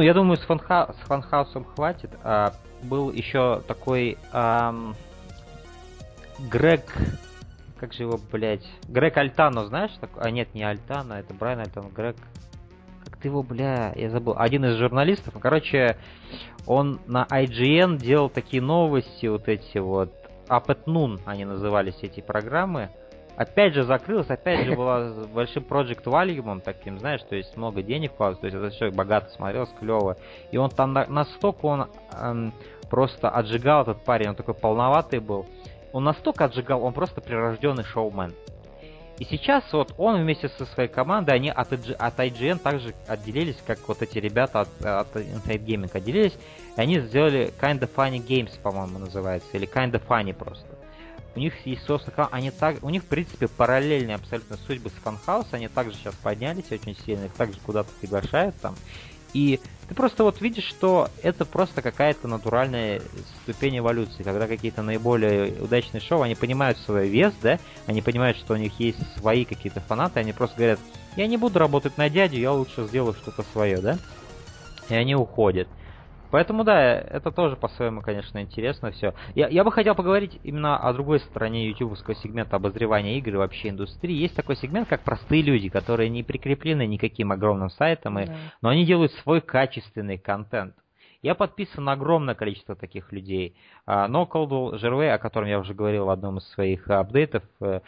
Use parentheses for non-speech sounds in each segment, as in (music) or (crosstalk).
Ну, я думаю, с, фанха... с фанхаусом хватит. А, был еще такой ам... Грег... Как же его, блядь? Грег Альтано, знаешь? Так... А нет, не Альтано, это Брайан Альтано. Грег... Как ты его, бля, я забыл. Один из журналистов. Короче, он на IGN делал такие новости, вот эти вот. Up at Noon они назывались, эти программы опять же закрылась, опять же была большим Project Volume таким, знаешь, то есть много денег вкладывается, то есть этот человек богато смотрелся, клево. И он там на, настолько он эм, просто отжигал этот парень, он такой полноватый был. Он настолько отжигал, он просто прирожденный шоумен. И сейчас вот он вместе со своей командой, они от, от IGN также отделились, как вот эти ребята от, от Inside Gaming отделились, и они сделали Kinda Funny Games, по-моему, называется, или Kinda Funny просто у них есть собственно, они так, у них в принципе параллельные абсолютно судьбы с Funhouse, они также сейчас поднялись очень сильно, их также куда-то приглашают там. И ты просто вот видишь, что это просто какая-то натуральная ступень эволюции, когда какие-то наиболее удачные шоу, они понимают свой вес, да, они понимают, что у них есть свои какие-то фанаты, они просто говорят, я не буду работать на дядю, я лучше сделаю что-то свое, да, и они уходят. Поэтому да, это тоже по-своему, конечно, интересно все. Я, я бы хотел поговорить именно о другой стороне ютубовского сегмента обозревания игр и вообще индустрии. Есть такой сегмент, как простые люди, которые не прикреплены никаким огромным сайтом, и, но они делают свой качественный контент. Я подписан на огромное количество таких людей. Но Колдул Жервей, о котором я уже говорил в одном из своих апдейтов, э,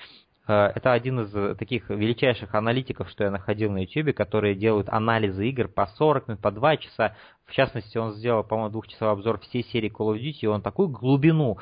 это один из таких величайших аналитиков, что я находил на YouTube, которые делают анализы игр по 40 минут, по 2 часа. В частности, он сделал, по-моему, двухчасовой обзор всей серии Call of Duty, и он такую глубину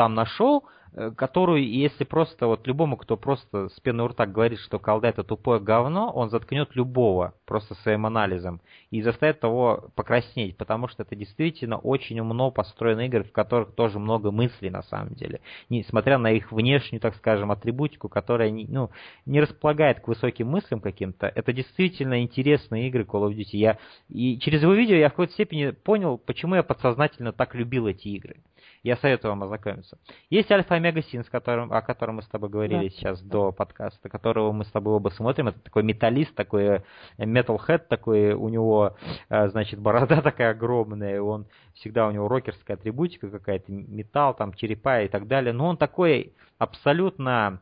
там нашел, Э, которую, если просто вот любому, кто просто с пеной у рта говорит, что колда это тупое говно, он заткнет любого просто своим анализом и заставит того покраснеть, потому что это действительно очень умно построенные игры, в которых тоже много мыслей на самом деле. Несмотря на их внешнюю, так скажем, атрибутику, которая ну, не располагает к высоким мыслям каким-то, это действительно интересные игры Call of Duty. Я, и через его видео я в какой-то степени понял, почему я подсознательно так любил эти игры. Я советую вам ознакомиться. Есть Альфа Омега Син, которым, о котором мы с тобой говорили да. сейчас до подкаста, которого мы с тобой оба смотрим. Это такой металлист, такой metalhead, такой у него, э, значит, борода (laughs) такая огромная, он всегда у него рокерская атрибутика какая-то, металл, там, черепа и так далее. Но он такой абсолютно...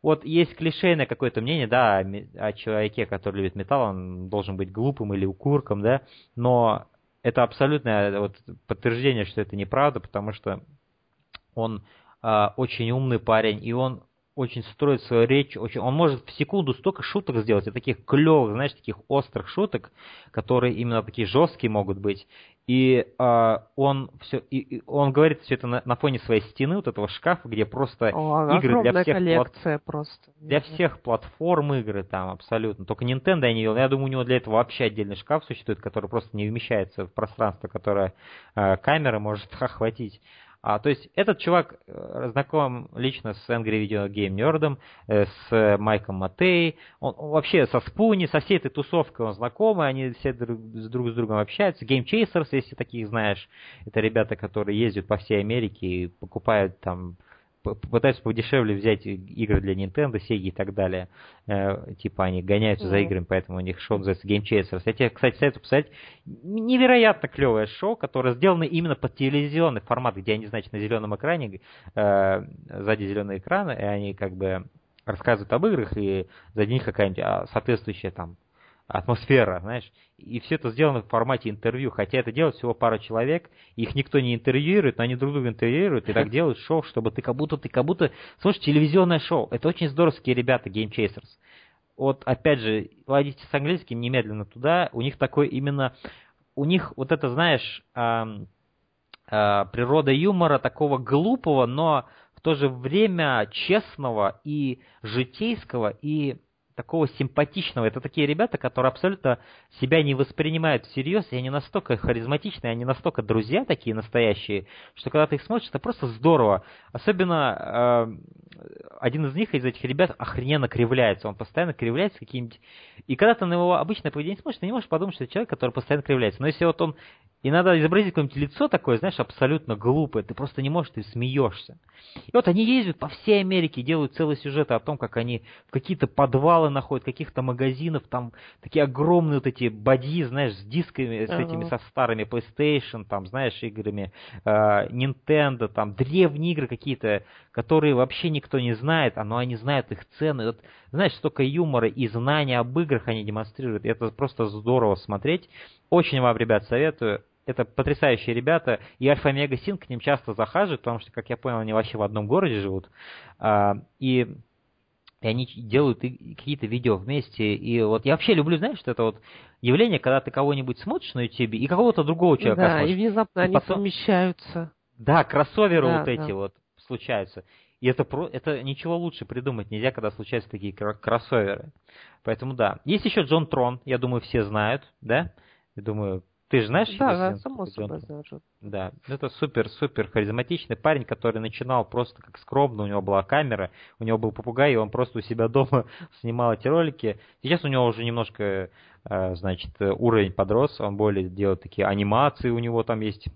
Вот есть клишейное какое-то мнение, да, о человеке, который любит металл, он должен быть глупым или укурком, да, но это абсолютное вот, подтверждение, что это неправда, потому что он э, очень умный парень, и он очень строит свою речь, очень, он может в секунду столько шуток сделать, и таких клевых, знаешь, таких острых шуток, которые именно такие жесткие могут быть. И э, он все, и, и он говорит все это на, на фоне своей стены, вот этого шкафа, где просто О, игры для всех коллекция плат... просто. Для всех платформ игры там абсолютно. Только Nintendo я не видел. Я думаю, у него для этого вообще отдельный шкаф существует, который просто не вмещается в пространство, которое э, камера может (laughs) охватить. А, то есть этот чувак э, знаком лично с Angry Video Game Nerd, э, с Майком Матей, он, он вообще со Спуни, со всей этой тусовкой он знакомый, они все друг, друг с другом общаются. Game Chasers, если таких знаешь, это ребята, которые ездят по всей Америке и покупают там пытаются подешевле взять игры для Nintendo, Sega и так далее. Э, типа они гоняются mm-hmm. за играми, поэтому у них шоу называется Game Chasers. Я тебе, кстати, советую посмотреть невероятно клевое шоу, которое сделано именно под телевизионный формат, где они, значит, на зеленом экране, э, сзади зеленый экран, и они как бы рассказывают об играх, и за них какая-нибудь а, соответствующая там атмосфера, знаешь. И все это сделано в формате интервью, хотя это делает всего пара человек, их никто не интервьюирует, но они друг друга интервьюируют и так (laughs) делают шоу, чтобы ты как будто, ты как будто, слушай, телевизионное шоу. Это очень здоровские ребята, Game Chasers. Вот, опять же, ладите с английским немедленно туда, у них такой именно, у них вот это, знаешь, э, э, природа юмора такого глупого, но в то же время честного и житейского, и такого симпатичного. Это такие ребята, которые абсолютно себя не воспринимают всерьез, и они настолько харизматичные, они настолько друзья такие настоящие, что когда ты их смотришь, это просто здорово. Особенно э, один из них, из этих ребят, охрененно кривляется. Он постоянно кривляется каким-нибудь... И когда ты на его обычное поведение смотришь, ты не можешь подумать, что это человек, который постоянно кривляется. Но если вот он и надо изобразить какое-нибудь лицо такое, знаешь, абсолютно глупое. Ты просто не можешь, ты смеешься. И вот они ездят по всей Америке, делают целые сюжеты о том, как они в какие-то подвалы находят, каких-то магазинов, там такие огромные вот эти бадьи, знаешь, с дисками, с этими, со старыми PlayStation, там, знаешь, играми, э, Nintendo, там, древние игры какие-то, которые вообще никто не знает, а но они знают их цены. Вот, знаешь, столько юмора и знания об играх они демонстрируют. Это просто здорово смотреть. Очень вам, ребят, советую это потрясающие ребята, и Альфа Мега Син к ним часто захаживают, потому что, как я понял, они вообще в одном городе живут, а, и, и они делают какие-то видео вместе, и вот я вообще люблю, знаешь, что это вот явление, когда ты кого-нибудь смотришь на YouTube и какого-то другого человека да, смотришь. и внезапно и они потом... совмещаются. Да, кроссоверы да, вот да. эти вот случаются. И это, про, это ничего лучше придумать нельзя, когда случаются такие кроссоверы. Поэтому да. Есть еще Джон Трон, я думаю, все знают, да? Я думаю, ты же знаешь? Да, да, само собой знаю. Да, это супер-супер харизматичный парень, который начинал просто как скромно, у него была камера, у него был попугай, и он просто у себя (laughs) дома снимал эти ролики. Сейчас у него уже немножко, э, значит, уровень подрос, он более делает такие анимации, у него там есть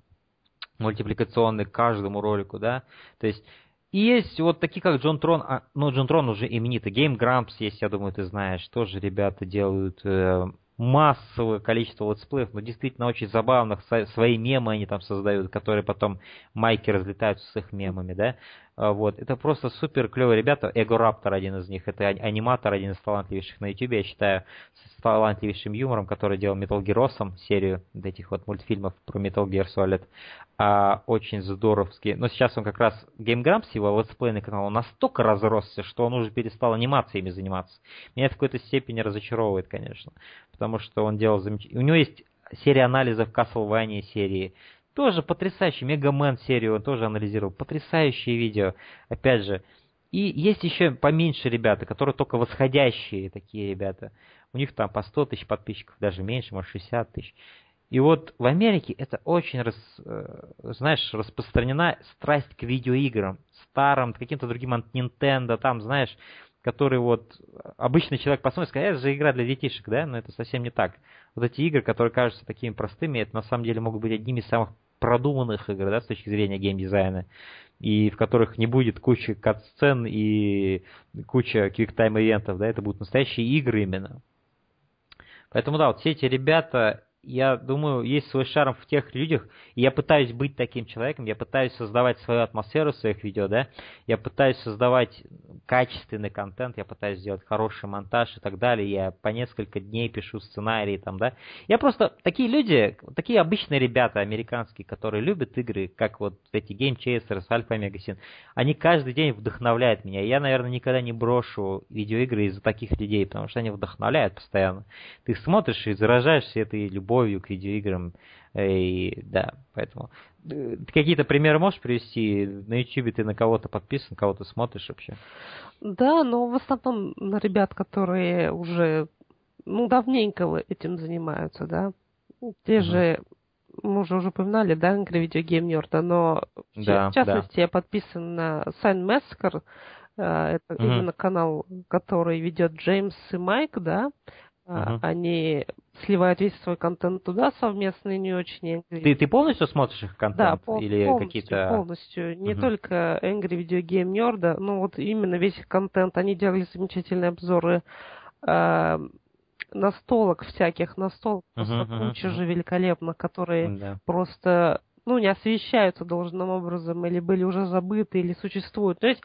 мультипликационные к каждому ролику, да, то есть и есть вот такие, как Джон Трон, а, ну, Джон Трон уже именитый, Game Grumps есть, я думаю, ты знаешь, тоже ребята делают э, массовое количество летсплеев, но действительно очень забавных, свои мемы они там создают, которые потом майки разлетаются с их мемами, да, вот, это просто супер клевые ребята, Эго Раптор один из них, это аниматор, один из талантливейших на YouTube, я считаю, с талантливейшим юмором, который делал Metal Gear серию этих вот мультфильмов про Metal Gear Solid, а, очень здоровский, но сейчас он как раз Game Grumps, его летсплейный канал, он настолько разросся, что он уже перестал анимациями заниматься. Меня это в какой-то степени разочаровывает, конечно, потому что он делал замечательно, у него есть серия анализов Castlevania серии, тоже потрясающий. Мегамен серию он тоже анализировал. Потрясающие видео. Опять же. И есть еще поменьше ребята, которые только восходящие такие ребята. У них там по 100 тысяч подписчиков, даже меньше, может 60 тысяч. И вот в Америке это очень, рас, э, знаешь, распространена страсть к видеоиграм. Старым, каким-то другим от Nintendo, там, знаешь, который вот обычный человек посмотрит, скажет, это же игра для детишек, да? Но это совсем не так. Вот эти игры, которые кажутся такими простыми, это на самом деле могут быть одними из самых продуманных игр, да, с точки зрения геймдизайна, и в которых не будет кучи кат-сцен и куча квиктайм ивентов, да, это будут настоящие игры именно. Поэтому да, вот все эти ребята, я думаю, есть свой шарм в тех людях, и я пытаюсь быть таким человеком, я пытаюсь создавать свою атмосферу в своих видео, да, я пытаюсь создавать качественный контент, я пытаюсь сделать хороший монтаж и так далее, я по несколько дней пишу сценарии там, да. Я просто, такие люди, такие обычные ребята американские, которые любят игры, как вот эти Game Chasers, Alpha Megasin, они каждый день вдохновляют меня, я, наверное, никогда не брошу видеоигры из-за таких людей, потому что они вдохновляют постоянно. Ты смотришь и заражаешься этой любовью любовью к видеоиграм. И, да, поэтому э, какие-то примеры можешь привести? На YouTube ты на кого-то подписан, кого-то смотришь вообще? Да, но в основном на ребят, которые уже ну, давненько этим занимаются, да. Те uh-huh. же, мы уже уже упоминали, да, Angry Video Game Nerd, но да, в частности да. я подписан на Sign Massacre, э, это uh-huh. именно канал, который ведет Джеймс и Майк, да. Uh-huh. Они сливают весь свой контент туда совместно и не очень Angry. Ты, ты полностью смотришь их контент? Да, пол, или полностью, какие-то... полностью. Не uh-huh. только Angry Video Game Nerd, но вот именно весь их контент. Они делали замечательные обзоры э, настолок всяких, настолок uh-huh, просто uh-huh, куча uh-huh. же великолепных, которые uh-huh. просто ну, не освещаются должным образом, или были уже забыты, или существуют. То есть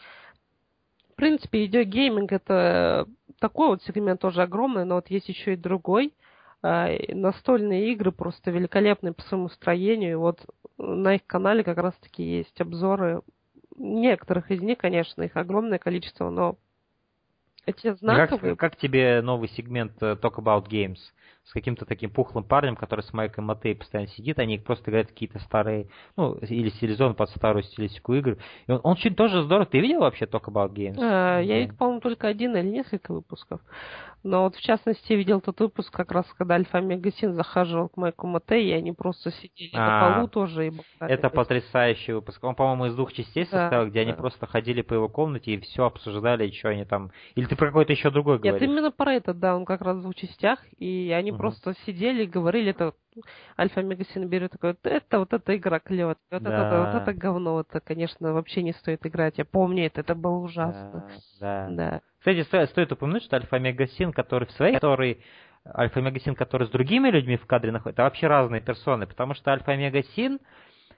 в принципе, видеогейминг это такой вот сегмент тоже огромный, но вот есть еще и другой. А, настольные игры просто великолепные по своему строению. И вот на их канале как раз-таки есть обзоры некоторых из них, конечно, их огромное количество, но эти знаковые... Как, как тебе новый сегмент uh, Talk About Games? с каким-то таким пухлым парнем, который с Майком Матей постоянно сидит, они просто играют какие-то старые, ну, или стилизованы под старую стилистику игр. И он, он очень тоже здорово. Ты видел вообще Talk About Games? А, я видел, по-моему, только один или несколько выпусков. Но вот в частности видел тот выпуск, как раз когда Альфа Мегасин захаживал к Майку Матей, и они просто сидели а, на полу тоже и болтали. Это потрясающий выпуск. Он, по-моему, из двух частей состоял, да, где да. они просто ходили по его комнате и все обсуждали, что они там. Или ты про какой-то еще другой говоришь? Нет, именно про это, да, он как раз в двух частях, и они угу. просто сидели и говорили, это Альфа Мегасин берет такой, вот это, вот эта игра клевая, вот, да. это, вот это говно, это, конечно, вообще не стоит играть. Я помню это, это было ужасно. Да, да. да. Кстати, стоит, стоит упомянуть, что Альфа Мегасин, который в своей, который Альфа Мегасин, который с другими людьми в кадре находится, это вообще разные персоны, потому что Альфа Мегасин,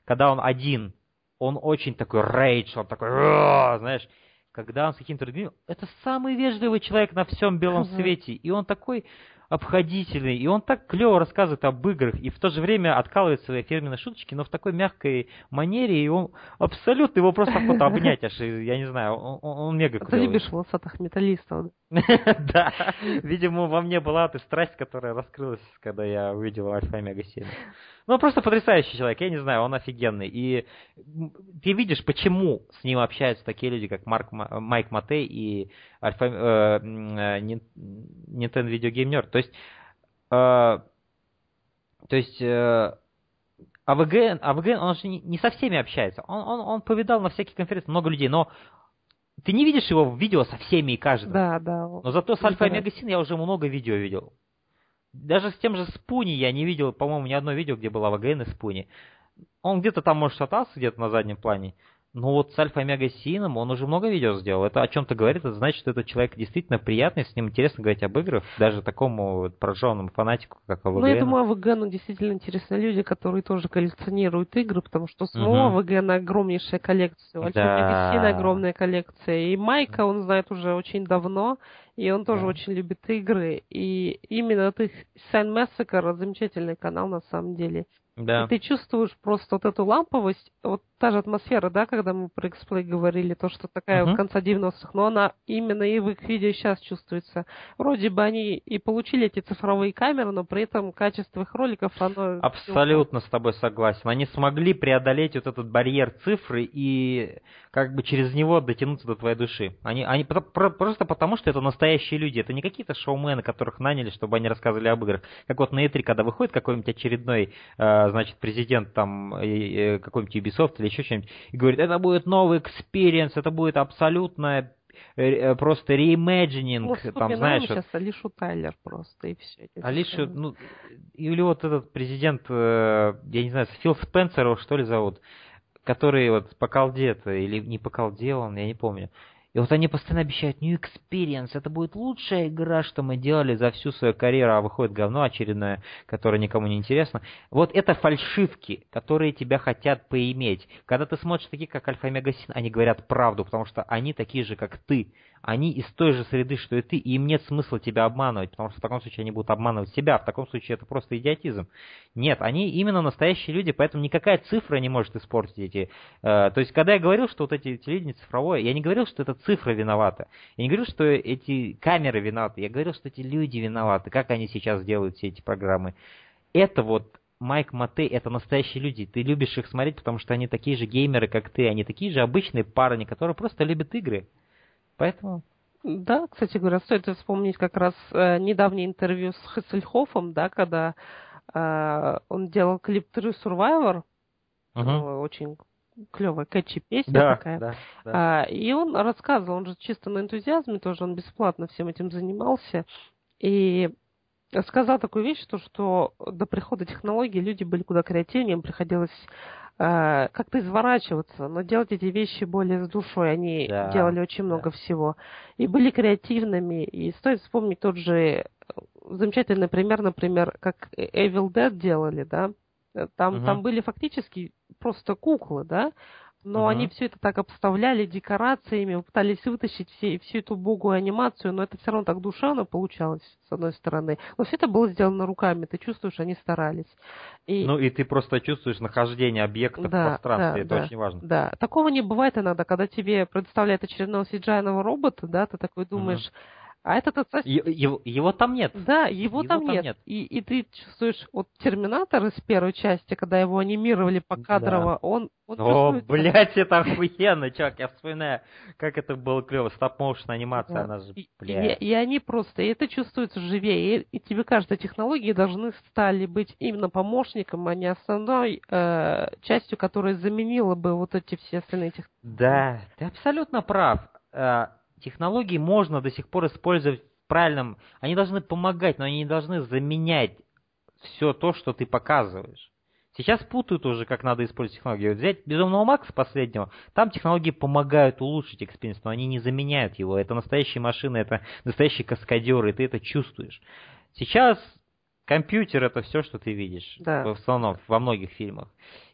когда он один, он очень такой рейдж, он такой, знаешь, когда он с каким-то другим, это самый вежливый человек на всем белом свете, и он такой обходительный, и он так клево рассказывает об играх, и в то же время откалывает свои фирменные шуточки, но в такой мягкой манере, и он абсолютно его просто охота обнять, аж, я не знаю, он, он мега клевый. Ты любишь волосатых металлистов. Да, (laughs) (laughs) видимо, во мне была эта страсть, которая раскрылась, когда я увидел Альфа Омега 7. Ну, просто потрясающий человек, я не знаю, он офигенный. И ты видишь, почему с ним общаются такие люди, как Марк, Майк Матей и Альфа, э, э, Nintendo Video Game Nerd. То есть, э, то есть э, АВГ, АВГ, он же не со всеми общается. Он, он, он повидал на всяких конференциях много людей, но ты не видишь его в видео со всеми и каждым. Да, да. Но зато с Альфа Омега Син я уже много видео видел. Даже с тем же Спуни я не видел, по-моему, ни одно видео, где была ВГН и Спуни. Он где-то там, может, шатался где-то на заднем плане. Но вот с Альфа Омега Сином он уже много видео сделал. Это о чем-то говорит, это значит, что этот человек действительно приятный, с ним интересно говорить об играх, даже такому пораженному фанатику, как АВГ. Ну, я думаю, АВГ, действительно интересны люди, которые тоже коллекционируют игры, потому что самого угу. АВГ огромнейшая коллекция, у Альфа да. Омега Сина огромная коллекция. И Майка он знает уже очень давно, и он тоже да. очень любит игры. И именно их Сайн Massacre замечательный канал на самом деле. Да. И ты чувствуешь просто вот эту ламповость, вот та же атмосфера, да, когда мы про X-Play говорили, то, что такая uh-huh. в конце 90-х, но она именно и в их видео сейчас чувствуется. Вроде бы они и получили эти цифровые камеры, но при этом качество их роликов, оно... Абсолютно с тобой согласен. Они смогли преодолеть вот этот барьер цифры и как бы через него дотянуться до твоей души. Они, они просто потому, что это настоящие люди. Это не какие-то шоумены, которых наняли, чтобы они рассказывали об играх. Как вот на E3, когда выходит какой-нибудь очередной, э, значит, президент там какой-нибудь Ubisoft или еще что-нибудь, и говорит, это будет новый experience, это будет абсолютно э, просто reimagining, ну, там, знаешь... сейчас Аишу Тайлер просто, и все. Аишу, ну, или вот этот президент, э, я не знаю, Фил Спенсер что ли зовут, который вот поколдет, или не поколдел он, я не помню. И вот они постоянно обещают New Experience, это будет лучшая игра, что мы делали за всю свою карьеру, а выходит говно очередное, которое никому не интересно. Вот это фальшивки, которые тебя хотят поиметь. Когда ты смотришь такие, как Альфа Омега Син, они говорят правду, потому что они такие же, как ты они из той же среды, что и ты, и им нет смысла тебя обманывать, потому что в таком случае они будут обманывать себя, в таком случае это просто идиотизм. Нет, они именно настоящие люди, поэтому никакая цифра не может испортить эти... Э, то есть, когда я говорил, что вот эти телевидение цифровое, я не говорил, что это цифра виновата. Я не говорил, что эти камеры виноваты. Я говорил, что эти люди виноваты, как они сейчас делают все эти программы. Это вот Майк Матей это настоящие люди. Ты любишь их смотреть, потому что они такие же геймеры, как ты. Они такие же обычные парни, которые просто любят игры. Поэтому... Да, кстати говоря, стоит вспомнить как раз э, недавнее интервью с Хессельхофом, да, когда э, он делал клип True Survivor, uh-huh. очень клевая кэтчи песня да, такая. Да, да. А, и он рассказывал, он же чисто на энтузиазме тоже, он бесплатно всем этим занимался. И сказал такую вещь, что, что до прихода технологий люди были куда креативнее, им приходилось Э, как-то изворачиваться, но делать эти вещи более с душой. Они да, делали очень много да. всего. И были креативными. И стоит вспомнить тот же э, замечательный пример, например, как Evil Dead делали, да. Там, угу. там были фактически просто куклы, да, но uh-huh. они все это так обставляли декорациями, пытались вытащить все, всю эту убогую анимацию, но это все равно так душевно получалось, с одной стороны. Но все это было сделано руками, ты чувствуешь, они старались. И... Ну и ты просто чувствуешь нахождение объекта да, в пространстве, да, это да, очень важно. Да, такого не бывает иногда, когда тебе предоставляют очередного cgi робота, да, ты такой думаешь... Uh-huh а этот отсос... Его, его там нет. Да, его, его там, там нет. нет. И, и ты чувствуешь, вот Терминатор из первой части, когда его анимировали по кадрово, да. он, он О, блядь, это охуенно, чувак, я вспоминаю, как это было клево, стоп-моушен анимация, да. она же, блядь. И, и, и они просто, и это чувствуется живее, и, и тебе кажется, технологии должны стали быть именно помощником, а не основной э, частью, которая заменила бы вот эти все остальные технологии. Да, ты абсолютно прав. Технологии можно до сих пор использовать правильном... Они должны помогать, но они не должны заменять все то, что ты показываешь. Сейчас путают уже, как надо использовать технологии. Вот взять Безумного Макса последнего, там технологии помогают улучшить experience, но они не заменяют его. Это настоящие машины, это настоящие каскадеры, ты это чувствуешь. Сейчас компьютер это все, что ты видишь. Да. В основном, во многих фильмах.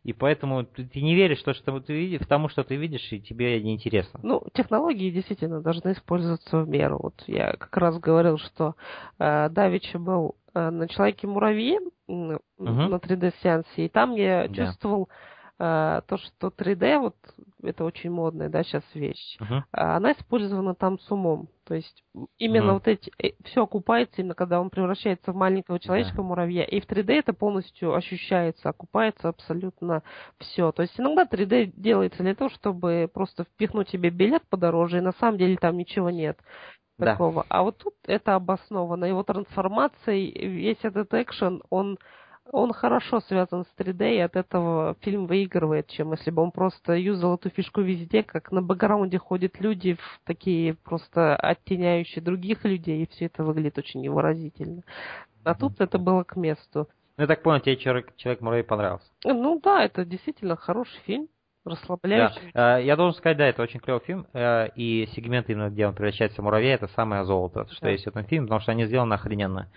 И поэтому ты, ты не веришь в то, что ты видишь, в тому, что ты видишь, и тебе не интересно. Ну, технологии действительно должны использоваться в меру. Вот я как раз говорил, что э, Давича был э, на Человеке-муравье, угу. на 3D-сеансе, и там я да. чувствовал э, то, что 3D, вот это очень модная, да, сейчас вещь, uh-huh. она использована там с умом. То есть именно uh-huh. вот эти, э, все окупается именно когда он превращается в маленького человечка yeah. муравья. И в 3D это полностью ощущается, окупается абсолютно все. То есть иногда 3D делается для того, чтобы просто впихнуть тебе билет подороже, и на самом деле там ничего нет такого. Да. А вот тут это обосновано. Его трансформацией, весь этот экшен, он он хорошо связан с 3D, и от этого фильм выигрывает, чем если бы он просто юзал эту фишку везде, как на бэкграунде ходят люди в такие просто оттеняющие других людей, и все это выглядит очень невыразительно. А тут это было к месту. Ну, я так понял, тебе человек, человек муравей понравился. Ну да, это действительно хороший фильм расслабляющий. Да. Э, я должен сказать, да, это очень клевый фильм, э, и сегмент, именно где он превращается в муравья, это самое золото, что да. есть в этом фильме, потому что они сделаны охрененно.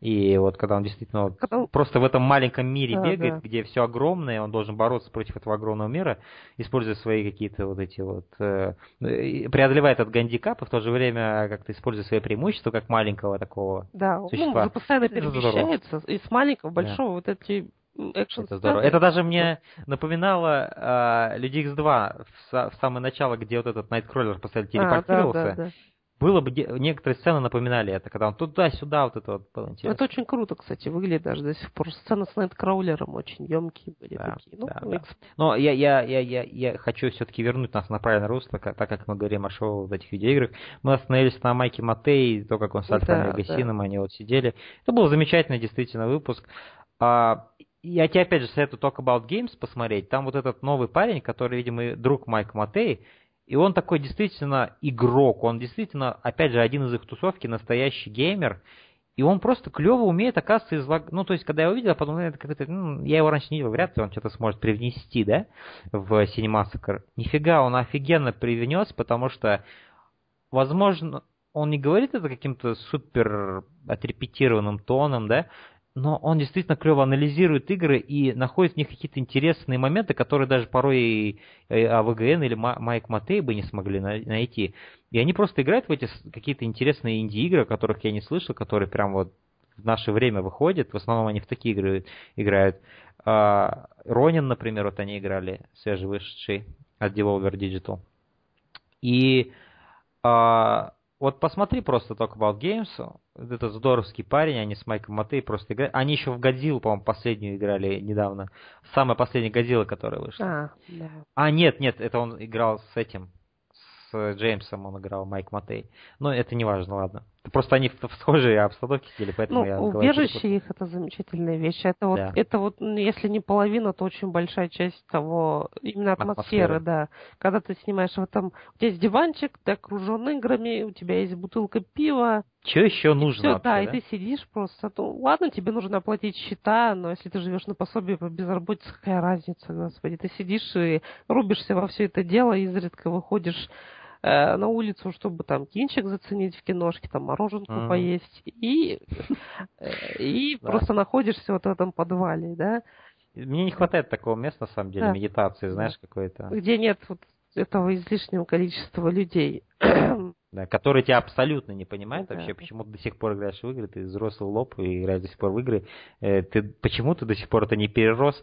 И вот когда он действительно когда... Вот, просто в этом маленьком мире да, бегает, да. где все огромное, он должен бороться против этого огромного мира, используя свои какие-то вот эти вот... Э, преодолевая этот гандикап, и в то же время как-то используя свои преимущества, как маленького такого да, существа. Ну, постоянно перемещается, из маленького большого, да. вот эти экшен Это здорово. Это даже мне напоминало э, Люди X2 в, в самое начало, где вот этот Найткроллер постоянно телепортировался. А, да, да, да. Было бы, некоторые сцены напоминали это, когда он туда-сюда, вот это вот было интересно. Это очень круто, кстати, выглядит даже до сих пор. Сцены с Найткроулером очень емкие были да, такие. Ну, да, да. Но я, я, я, я, я хочу все-таки вернуть нас на правильное русло, как, так как мы говорим о шоу в этих видеоиграх. Мы остановились на Майке Матей, то, как он с Альфами да, Гасином, да. они вот сидели. Это был замечательный действительно выпуск. А, я тебе опять же советую Talk About Games посмотреть. Там вот этот новый парень, который, видимо, друг Майка Матей, и он такой действительно игрок, он действительно, опять же, один из их тусовки, настоящий геймер, и он просто клево умеет, оказывается, излаг... Ну, то есть, когда я увидел, я подумал, это как-то, ну, я его раньше не видел, вряд ли он что-то сможет привнести, да, в Cinemassacre. Нифига, он офигенно привнес, потому что, возможно, он не говорит это каким-то супер отрепетированным тоном, да, но он действительно клево анализирует игры и находит в них какие-то интересные моменты, которые даже порой и АВГН или Майк Матей бы не смогли найти. И они просто играют в эти какие-то интересные инди-игры, о которых я не слышал, которые прям вот в наше время выходят. В основном они в такие игры играют. А, Ронин, например, вот они играли, свежевышедший от Devolver Digital. И а, вот посмотри просто Talk About Games, этот здоровский парень, они с Майком Матей просто играют. Они еще в Годзиллу, по-моему, последнюю играли недавно. Самая последняя Годзилла, которая вышла. А, да. а, нет, нет, это он играл с этим, Джеймсом он играл, Майк Матей. Но это не важно, ладно. Просто они в схожей обстановке сидели, поэтому ну, я... убежище их это замечательная вещь. Это вот, да. это вот, ну, если не половина, то очень большая часть того, именно атмосферы, атмосферы. да. Когда ты снимаешь в этом, у тебя есть диванчик, ты окружен играми, у тебя есть бутылка пива. Что еще нужно? Все, вообще, да, да, и ты сидишь просто. Ну, ладно, тебе нужно оплатить счета, но если ты живешь на пособие по безработице, какая разница, господи. Ты сидишь и рубишься во все это дело, изредка выходишь э, на улицу, чтобы там кинчик заценить в киношке, там мороженку mm-hmm. поесть, и, э, и (laughs) просто находишься вот в этом подвале, да. Мне не хватает такого места, на самом деле, медитации, знаешь, какой-то. Где нет вот этого излишнего количества людей. (clears throat) Да, которые тебя абсолютно не понимают вообще, почему ты до сих пор играешь в игры, ты взрослый лоб и играешь до сих пор в игры, э, ты почему ты до сих пор это не перерос.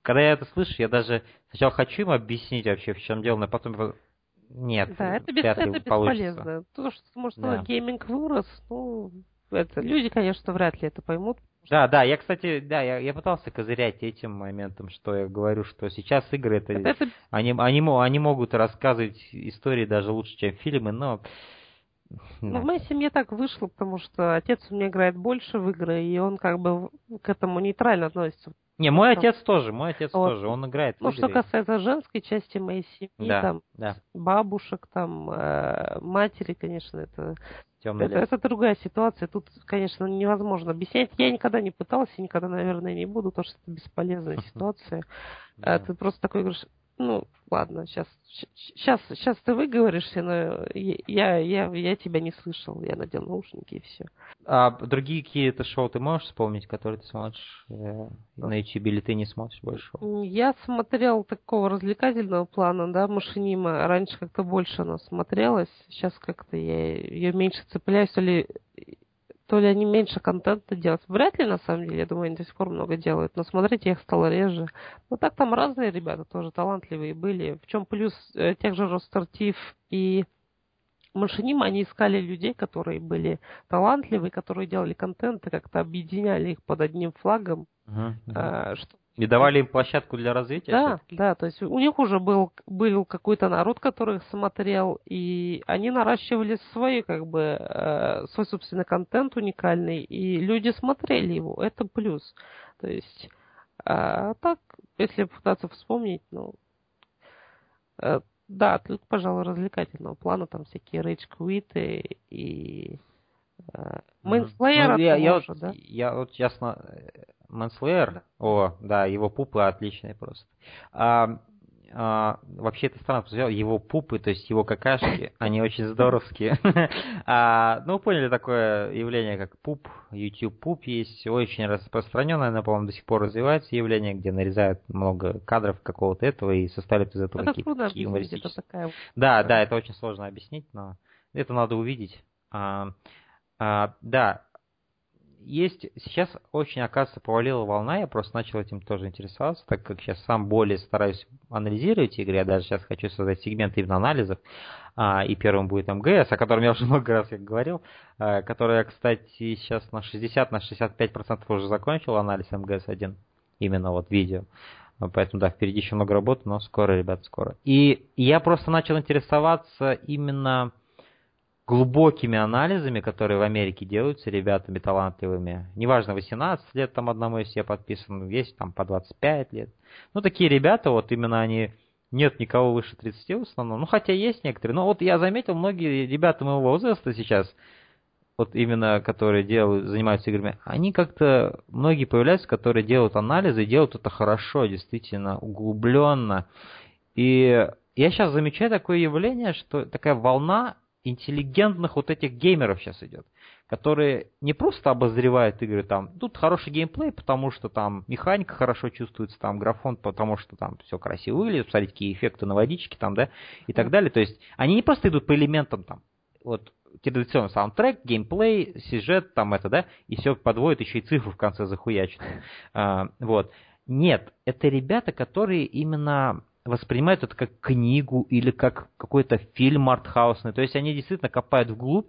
Когда я это слышу, я даже сначала хочу им объяснить вообще, в чем дело, но потом нет, да, это, без, это бесполезно. То, что, может, да. гейминг вырос, ну, это, люди, конечно, вряд ли это поймут. Да, да, я, кстати, да, я, я пытался козырять этим моментом, что я говорю, что сейчас игры, это, это... Они, они, они могут рассказывать истории даже лучше, чем фильмы, но... Ну, в моей семье так вышло, потому что отец у меня играет больше в игры, и он как бы к этому нейтрально относится. Не, мой отец тоже, мой отец вот. тоже, он играет. Ну, что касается женской части моей семьи, да, там, да. бабушек, там, э, матери, конечно, это Темный это, это другая ситуация. Тут, конечно, невозможно объяснять. Я никогда не пытался, никогда, наверное, не буду, потому что это бесполезная ситуация. Да. Ты просто такой говоришь, ну, ладно, сейчас, сейчас, сейчас ты выговоришься, но я, я, я тебя не слышал, я надел наушники и все. А другие какие-то шоу ты можешь вспомнить, которые ты смотришь э, на YouTube или ты не смотришь больше? Я смотрел такого развлекательного плана, да, Машинима. Раньше как-то больше она смотрелась, сейчас как-то я ее меньше цепляюсь, то ли то ли они меньше контента делают. Вряд ли, на самом деле, я думаю, они до сих пор много делают. Но смотрите, их стало реже. Но так там разные ребята тоже талантливые были. В чем плюс э, тех же Ростертив и Машиним, они искали людей, которые были талантливые, которые делали контент и как-то объединяли их под одним флагом, uh-huh, uh-huh. что и давали им площадку для развития? Да, да, то есть у них уже был, был какой-то народ, который их смотрел, и они наращивали свой, как бы, э, свой собственный контент уникальный, и люди смотрели его, это плюс. То есть, э, так, если пытаться вспомнить, ну, э, да, тут, пожалуй, развлекательного плана, там всякие рейдж-квиты и... Мейнслеер, ну, я, я, вот, да? я вот честно Манслеер, о, да, его пупы отличные просто. А, а, вообще это странно, потому его пупы, то есть его какашки, (laughs) они очень здоровские. (laughs) а, ну, поняли такое явление, как пуп, YouTube пуп есть, очень распространенное, она, по-моему, до сих пор развивается явление, где нарезают много кадров какого-то этого и составляют из этого это какие-то юмористические. Такая... Да, да, это очень сложно объяснить, но это надо увидеть. А, а, да, есть, сейчас очень, оказывается, повалила волна, я просто начал этим тоже интересоваться, так как сейчас сам более стараюсь анализировать игры, я даже сейчас хочу создать сегмент именно анализов, а, и первым будет МГС, о котором я уже (laughs) много раз как говорил, а, который кстати, сейчас на 60, на 65% уже закончил анализ МГС-1, именно вот видео. Поэтому, да, впереди еще много работы, но скоро, ребят, скоро. И я просто начал интересоваться именно глубокими анализами, которые в Америке делаются ребятами талантливыми. Неважно, 18 лет там одному из себя подписан, есть там по 25 лет. Ну, такие ребята, вот именно они, нет никого выше 30 в основном. Ну, хотя есть некоторые. Но вот я заметил, многие ребята моего возраста сейчас, вот именно которые делают, занимаются играми, они как-то, многие появляются, которые делают анализы, делают это хорошо, действительно, углубленно. И я сейчас замечаю такое явление, что такая волна интеллигентных вот этих геймеров сейчас идет, которые не просто обозревают игры там, тут хороший геймплей, потому что там механика хорошо чувствуется, там графон, потому что там все красиво выглядит, посмотрите, какие эффекты на водичке там, да, и так далее. То есть они не просто идут по элементам там, вот традиционный саундтрек, геймплей, сюжет, там это, да, и все подводит, еще и цифру в конце захуячит. (laughs) А, вот. Нет, это ребята, которые именно воспринимают это как книгу или как какой-то фильм артхаусный. То есть они действительно копают вглубь,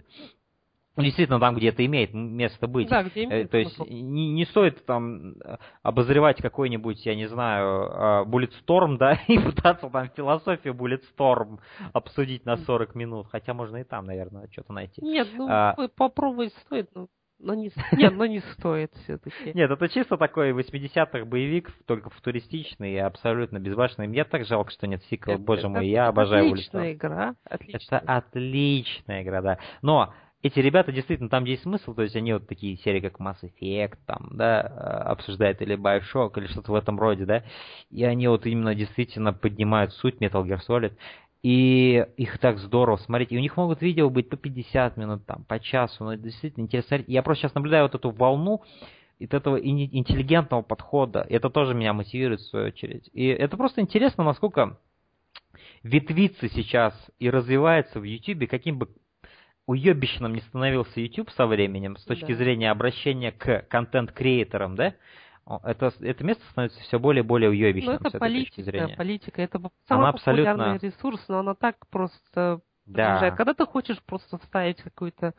действительно там, где это имеет место быть. Да, где имеет э, То есть не, не стоит там обозревать какой-нибудь, я не знаю, а, Bulletstorm, да, (laughs) и пытаться там философию Bulletstorm обсудить на 40 минут. Хотя можно и там, наверное, что-то найти. Нет, ну а, попробовать стоит, но но не, (laughs) нет, но не стоит все-таки. Нет, это чисто такой 80-х боевик, только футуристичный и абсолютно безбашенный. Мне так жалко, что нет сиквела, боже мой, я обожаю Отличная игра. Отличная. Это отличная игра, да. Но эти ребята действительно, там есть смысл, то есть они вот такие серии, как Mass Effect, там, да, обсуждают, или Bioshock, или что-то в этом роде, да, и они вот именно действительно поднимают суть Metal Gear Solid, и их так здорово смотреть. И у них могут видео быть по 50 минут, там, по часу. Но это действительно интересно. Я просто сейчас наблюдаю вот эту волну от этого интеллигентного подхода. Это тоже меня мотивирует в свою очередь. И это просто интересно, насколько ветвится сейчас и развивается в YouTube, каким бы уебищным не становился YouTube со временем, с точки да. зрения обращения к контент-креаторам, да, это, это место становится все более и более уебищным. Ну, это политика, политика. Это самый она абсолютно... ресурс, но она так просто да. Когда ты хочешь просто вставить какую-то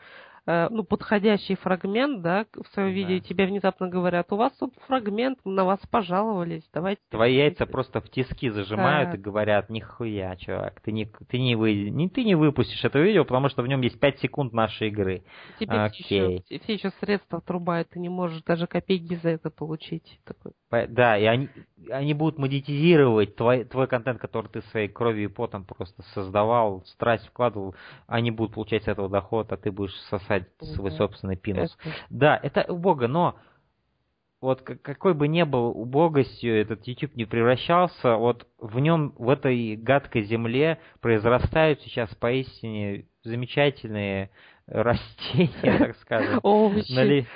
ну, подходящий фрагмент, да, в своем да. видео, тебе внезапно говорят, у вас тут фрагмент, на вас пожаловались, давайте... Твои яйца просто в тиски зажимают да. и говорят, нихуя, чувак, ты не, ты не, вы, не, ты не выпустишь это видео, потому что в нем есть 5 секунд нашей игры. Тебе Окей. Еще, все еще средства отрубают, ты не можешь даже копейки за это получить. Такой. Да, и они, они будут монетизировать твой, твой контент, который ты своей кровью и потом просто создавал, страсть вкладывал, они будут получать с этого доход, а ты будешь сосать свой собственный пинус. Да, это убого, но вот какой бы ни был убогостью этот YouTube не превращался, вот в нем, в этой гадкой земле произрастают сейчас поистине замечательные (laughs) растения, так скажем. Овощи.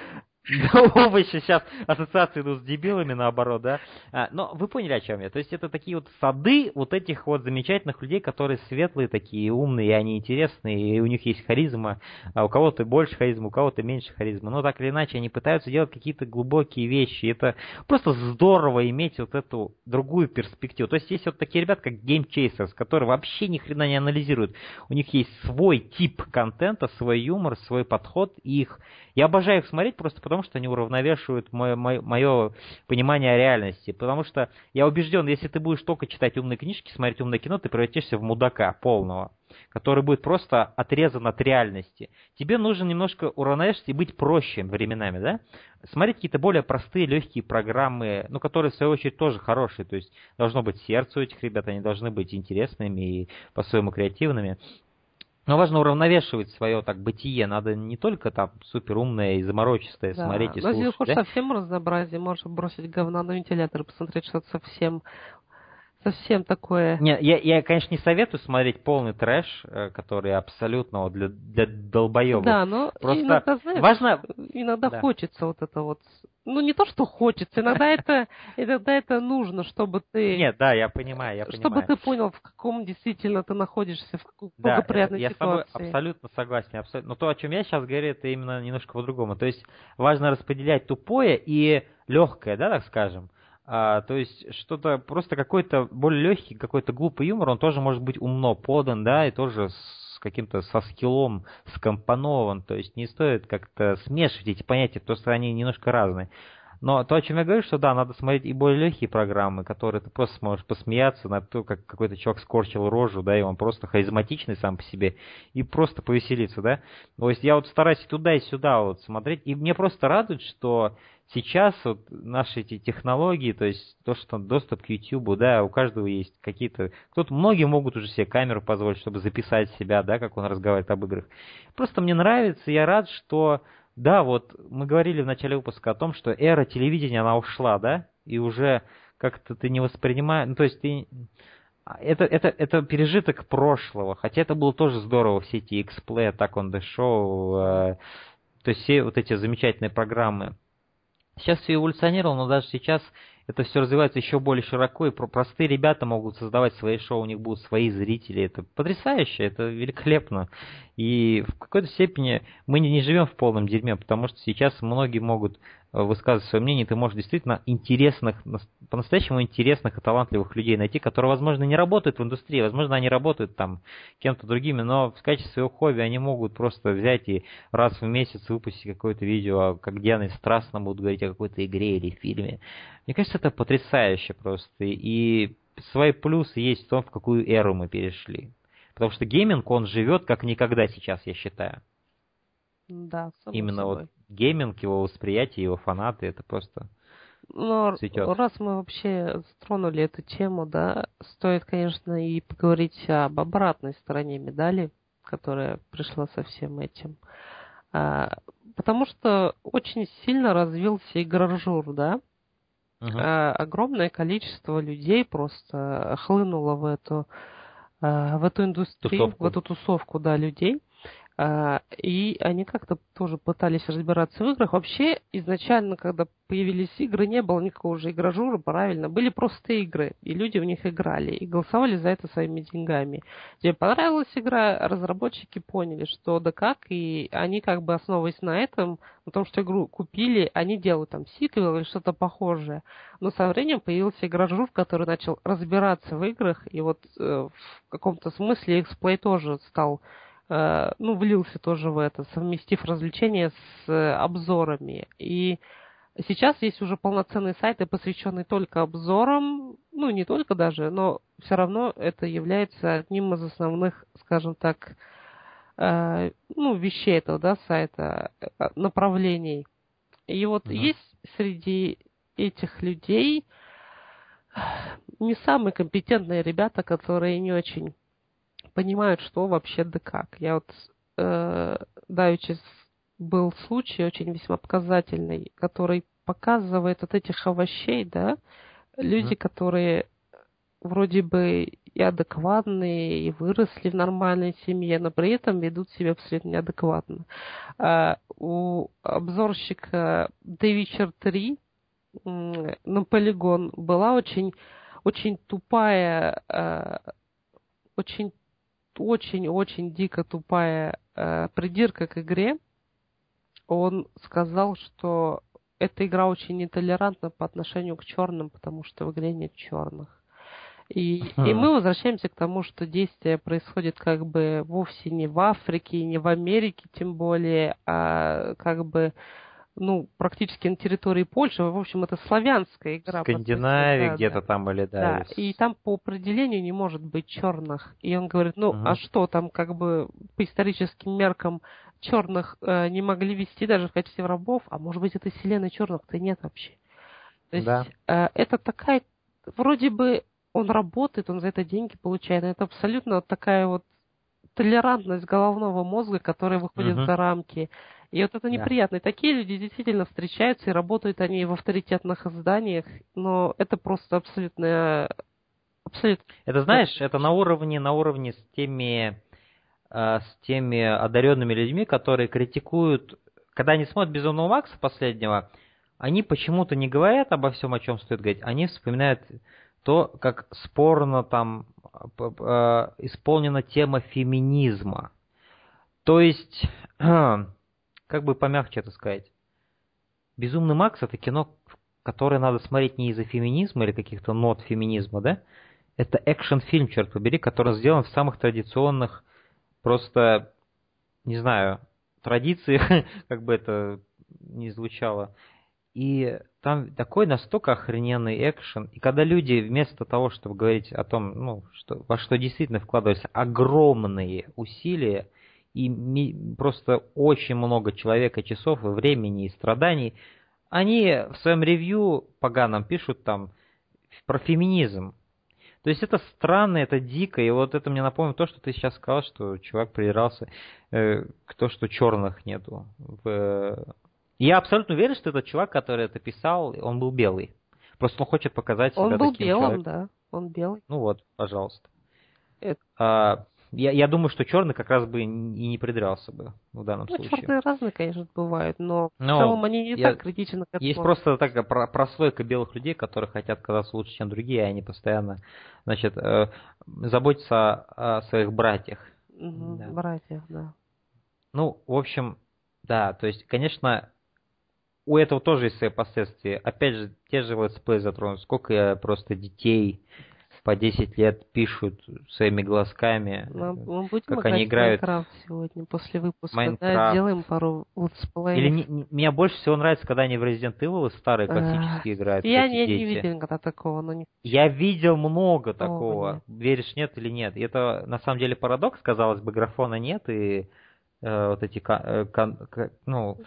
Овощи сейчас ассоциации идут с дебилами, наоборот, да. А, но вы поняли, о чем я. То есть это такие вот сады вот этих вот замечательных людей, которые светлые такие, умные, и они интересные, и у них есть харизма. А у кого-то больше харизма, у кого-то меньше харизма. Но так или иначе они пытаются делать какие-то глубокие вещи. Это просто здорово иметь вот эту другую перспективу. То есть есть вот такие ребята, как Game Chasers, которые вообще ни хрена не анализируют. У них есть свой тип контента, свой юмор, свой подход, и их я обожаю их смотреть просто потому, что они уравновешивают мое, понимание реальности. Потому что я убежден, если ты будешь только читать умные книжки, смотреть умное кино, ты превратишься в мудака полного который будет просто отрезан от реальности. Тебе нужно немножко уравновешивать и быть проще временами, да? Смотреть какие-то более простые, легкие программы, ну, которые, в свою очередь, тоже хорошие. То есть, должно быть сердце у этих ребят, они должны быть интересными и по-своему креативными. Но важно уравновешивать свое так бытие. Надо не только там супер умное и заморочистое да. смотреть и Но слушать. Если хочешь да? совсем разнообразие, можешь бросить говна на вентилятор и посмотреть что-то совсем совсем такое. Не, я, я, конечно, не советую смотреть полный трэш, э, который абсолютно вот для, для долбоебов. Да, но Просто иногда, знаешь, важно... иногда да. хочется вот это вот... Ну, не то, что хочется, иногда (laughs) это, иногда это нужно, чтобы ты... Нет, да, я понимаю, я чтобы понимаю. Чтобы ты понял, в каком действительно ты находишься, в какой да, благоприятной я ситуации. Я с тобой абсолютно согласен, абсолютно. Но то, о чем я сейчас говорю, это именно немножко по-другому. То есть важно распределять тупое и легкое, да, так скажем. А, то есть что-то просто какой-то более легкий, какой-то глупый юмор, он тоже может быть умно подан, да, и тоже с каким-то со скиллом скомпонован. То есть не стоит как-то смешивать эти понятия, потому что они немножко разные. Но то, о чем я говорю, что да, надо смотреть и более легкие программы, которые ты просто сможешь посмеяться на то, как какой-то чувак скорчил рожу, да, и он просто харизматичный сам по себе, и просто повеселиться, да. То есть я вот стараюсь туда, и сюда вот смотреть, и мне просто радует, что сейчас вот наши эти технологии, то есть то, что доступ к YouTube, да, у каждого есть какие-то... Кто-то, многие могут уже себе камеру позволить, чтобы записать себя, да, как он разговаривает об играх. Просто мне нравится, я рад, что да, вот мы говорили в начале выпуска о том, что эра телевидения, она ушла, да, и уже как-то ты не воспринимаешь, ну, то есть ты... Это, это, это пережиток прошлого, хотя это было тоже здорово, все эти X-Play, Attack on the Show, э, то есть все вот эти замечательные программы. Сейчас все эволюционировало, но даже сейчас это все развивается еще более широко, и простые ребята могут создавать свои шоу, у них будут свои зрители. Это потрясающе, это великолепно. И в какой-то степени мы не, живем в полном дерьме, потому что сейчас многие могут высказывать свое мнение, ты можешь действительно интересных, по-настоящему интересных и талантливых людей найти, которые, возможно, не работают в индустрии, возможно, они работают там кем-то другими, но в качестве своего хобби они могут просто взять и раз в месяц выпустить какое-то видео, как где они страстно будут говорить о какой-то игре или фильме. Мне кажется, это потрясающе просто. И свои плюсы есть в том, в какую эру мы перешли. Потому что гейминг, он живет как никогда сейчас, я считаю. Да, Именно собой. вот гейминг, его восприятие, его фанаты, это просто но цветет. раз мы вообще стронули эту тему, да, стоит, конечно, и поговорить об обратной стороне медали, которая пришла со всем этим. А, потому что очень сильно развился игражур, да. Uh-huh. А, огромное количество людей просто хлынуло в эту, а, в эту индустрию, тусовку. в эту тусовку, да, людей. А, и они как-то тоже пытались разбираться в играх. Вообще, изначально, когда появились игры, не было никакого уже игражура, правильно. Были просто игры, и люди в них играли, и голосовали за это своими деньгами. Тебе понравилась игра, разработчики поняли, что да как, и они как бы основываясь на этом, на том, что игру купили, они делают там сиквел или что-то похожее. Но со временем появился игражур, который начал разбираться в играх, и вот э, в каком-то смысле эксплей тоже стал ну, влился тоже в это, совместив развлечения с э, обзорами. И сейчас есть уже полноценные сайты, посвященные только обзорам, ну, не только даже, но все равно это является одним из основных, скажем так, э, ну, вещей этого, да, сайта, э, направлений. И вот mm-hmm. есть среди этих людей не самые компетентные ребята, которые не очень понимают, что вообще да как. Я вот э, давеча был случай очень весьма показательный, который показывает от этих овощей, да, люди, mm-hmm. которые вроде бы и адекватные, и выросли в нормальной семье, но при этом ведут себя абсолютно неадекватно. А, у обзорщика The Witcher 3 на полигон была очень, очень тупая, а, очень, очень, очень дико тупая а, придирка к игре. Он сказал, что эта игра очень нетолерантна по отношению к черным, потому что в игре нет черных. И, и мы возвращаемся к тому, что действие происходит как бы вовсе не в Африке, не в Америке тем более, а как бы ну, практически на территории Польши. В общем, это славянская игра. Скандинавии да, где-то да. там или да. Да, и там по определению не может быть черных. И он говорит, ну, угу. а что там как бы по историческим меркам черных э, не могли вести даже в качестве рабов, а может быть это вселенной черных-то нет вообще. То есть да. э, это такая, вроде бы он работает, он за это деньги получает. Это абсолютно такая вот толерантность головного мозга, которая выходит uh-huh. за рамки. И вот это неприятно. И такие люди действительно встречаются, и работают они в авторитетных изданиях, но это просто абсолютно... абсолютно... Это знаешь, это на уровне, на уровне с теми Э, с теми одаренными людьми, которые критикуют, когда они смотрят «Безумного Макса» последнего, они почему-то не говорят обо всем, о чем стоит говорить, они вспоминают то, как спорно там э, исполнена тема феминизма. То есть, (clears throat) как бы помягче это сказать, «Безумный Макс» — это кино, которое надо смотреть не из-за феминизма или каких-то нот феминизма, да? Это экшен-фильм, черт побери, который сделан в самых традиционных Просто, не знаю, традиции, (laughs) как бы это ни звучало. И там такой настолько охрененный экшен. И когда люди вместо того, чтобы говорить о том, ну, что, во что действительно вкладываются огромные усилия, и ми, просто очень много человека часов и времени и страданий, они в своем ревью поганом пишут там про феминизм. То есть это странно, это дико, и вот это мне напомнило то, что ты сейчас сказал, что чувак придирался э, к тому, что черных нету. В... Я абсолютно уверен, что этот чувак, который это писал, он был белый. Просто он хочет показать себя Он был таким белым, человеком. да. Он белый. Ну вот, пожалуйста. Это... А, я, я думаю, что черный как раз бы и не придрался бы в данном ну, случае. Черные разные, конечно, бывают, но, но в целом они не я... так критично к Есть просто такая про прослойка белых людей, которые хотят казаться лучше, чем другие, и они постоянно, значит, э, заботятся о, о своих братьях. Угу, да. Братьях, да. Ну, в общем, да, то есть, конечно, у этого тоже есть свои последствия. Опять же, те же летсплеи затронут. Сколько я просто детей по 10 лет пишут своими глазками, мы, мы будем как они играют. Майнкрафт сегодня после выпуска, Майнкрафт. да, сделаем пару летсплеев. Или не, не, мне больше всего нравится, когда они в Resident Evil старые классические играют. Я, я не видел никогда такого, но не... Я видел много такого, нет. веришь нет или нет. И это на самом деле парадокс, казалось бы, графона нет и э, вот эти, э, кон, ну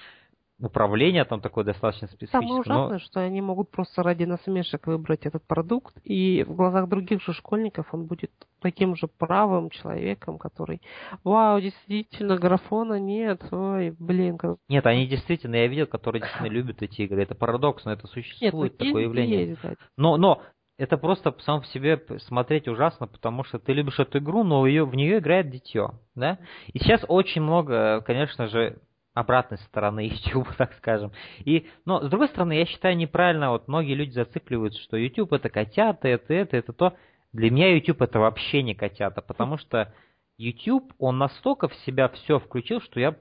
управление там такое достаточно специфическое. Самое ужасное, но... что они могут просто ради насмешек выбрать этот продукт, и в глазах других же школьников он будет таким же правым человеком, который, вау, действительно, графона нет, ой, блин. Как... Нет, они действительно, я видел, которые действительно любят эти игры. Это парадокс, но это существует, нет, ну, такое явление. Есть, но, но это просто сам в себе смотреть ужасно, потому что ты любишь эту игру, но ее, в нее играет дитё, да? И сейчас очень много, конечно же, обратной стороны (laughs) YouTube, так скажем. И, но, с другой стороны, я считаю неправильно, вот многие люди зацикливаются, что YouTube это котята, это, это, это то. Для меня YouTube это вообще не котята, потому что YouTube, он настолько в себя все включил, что я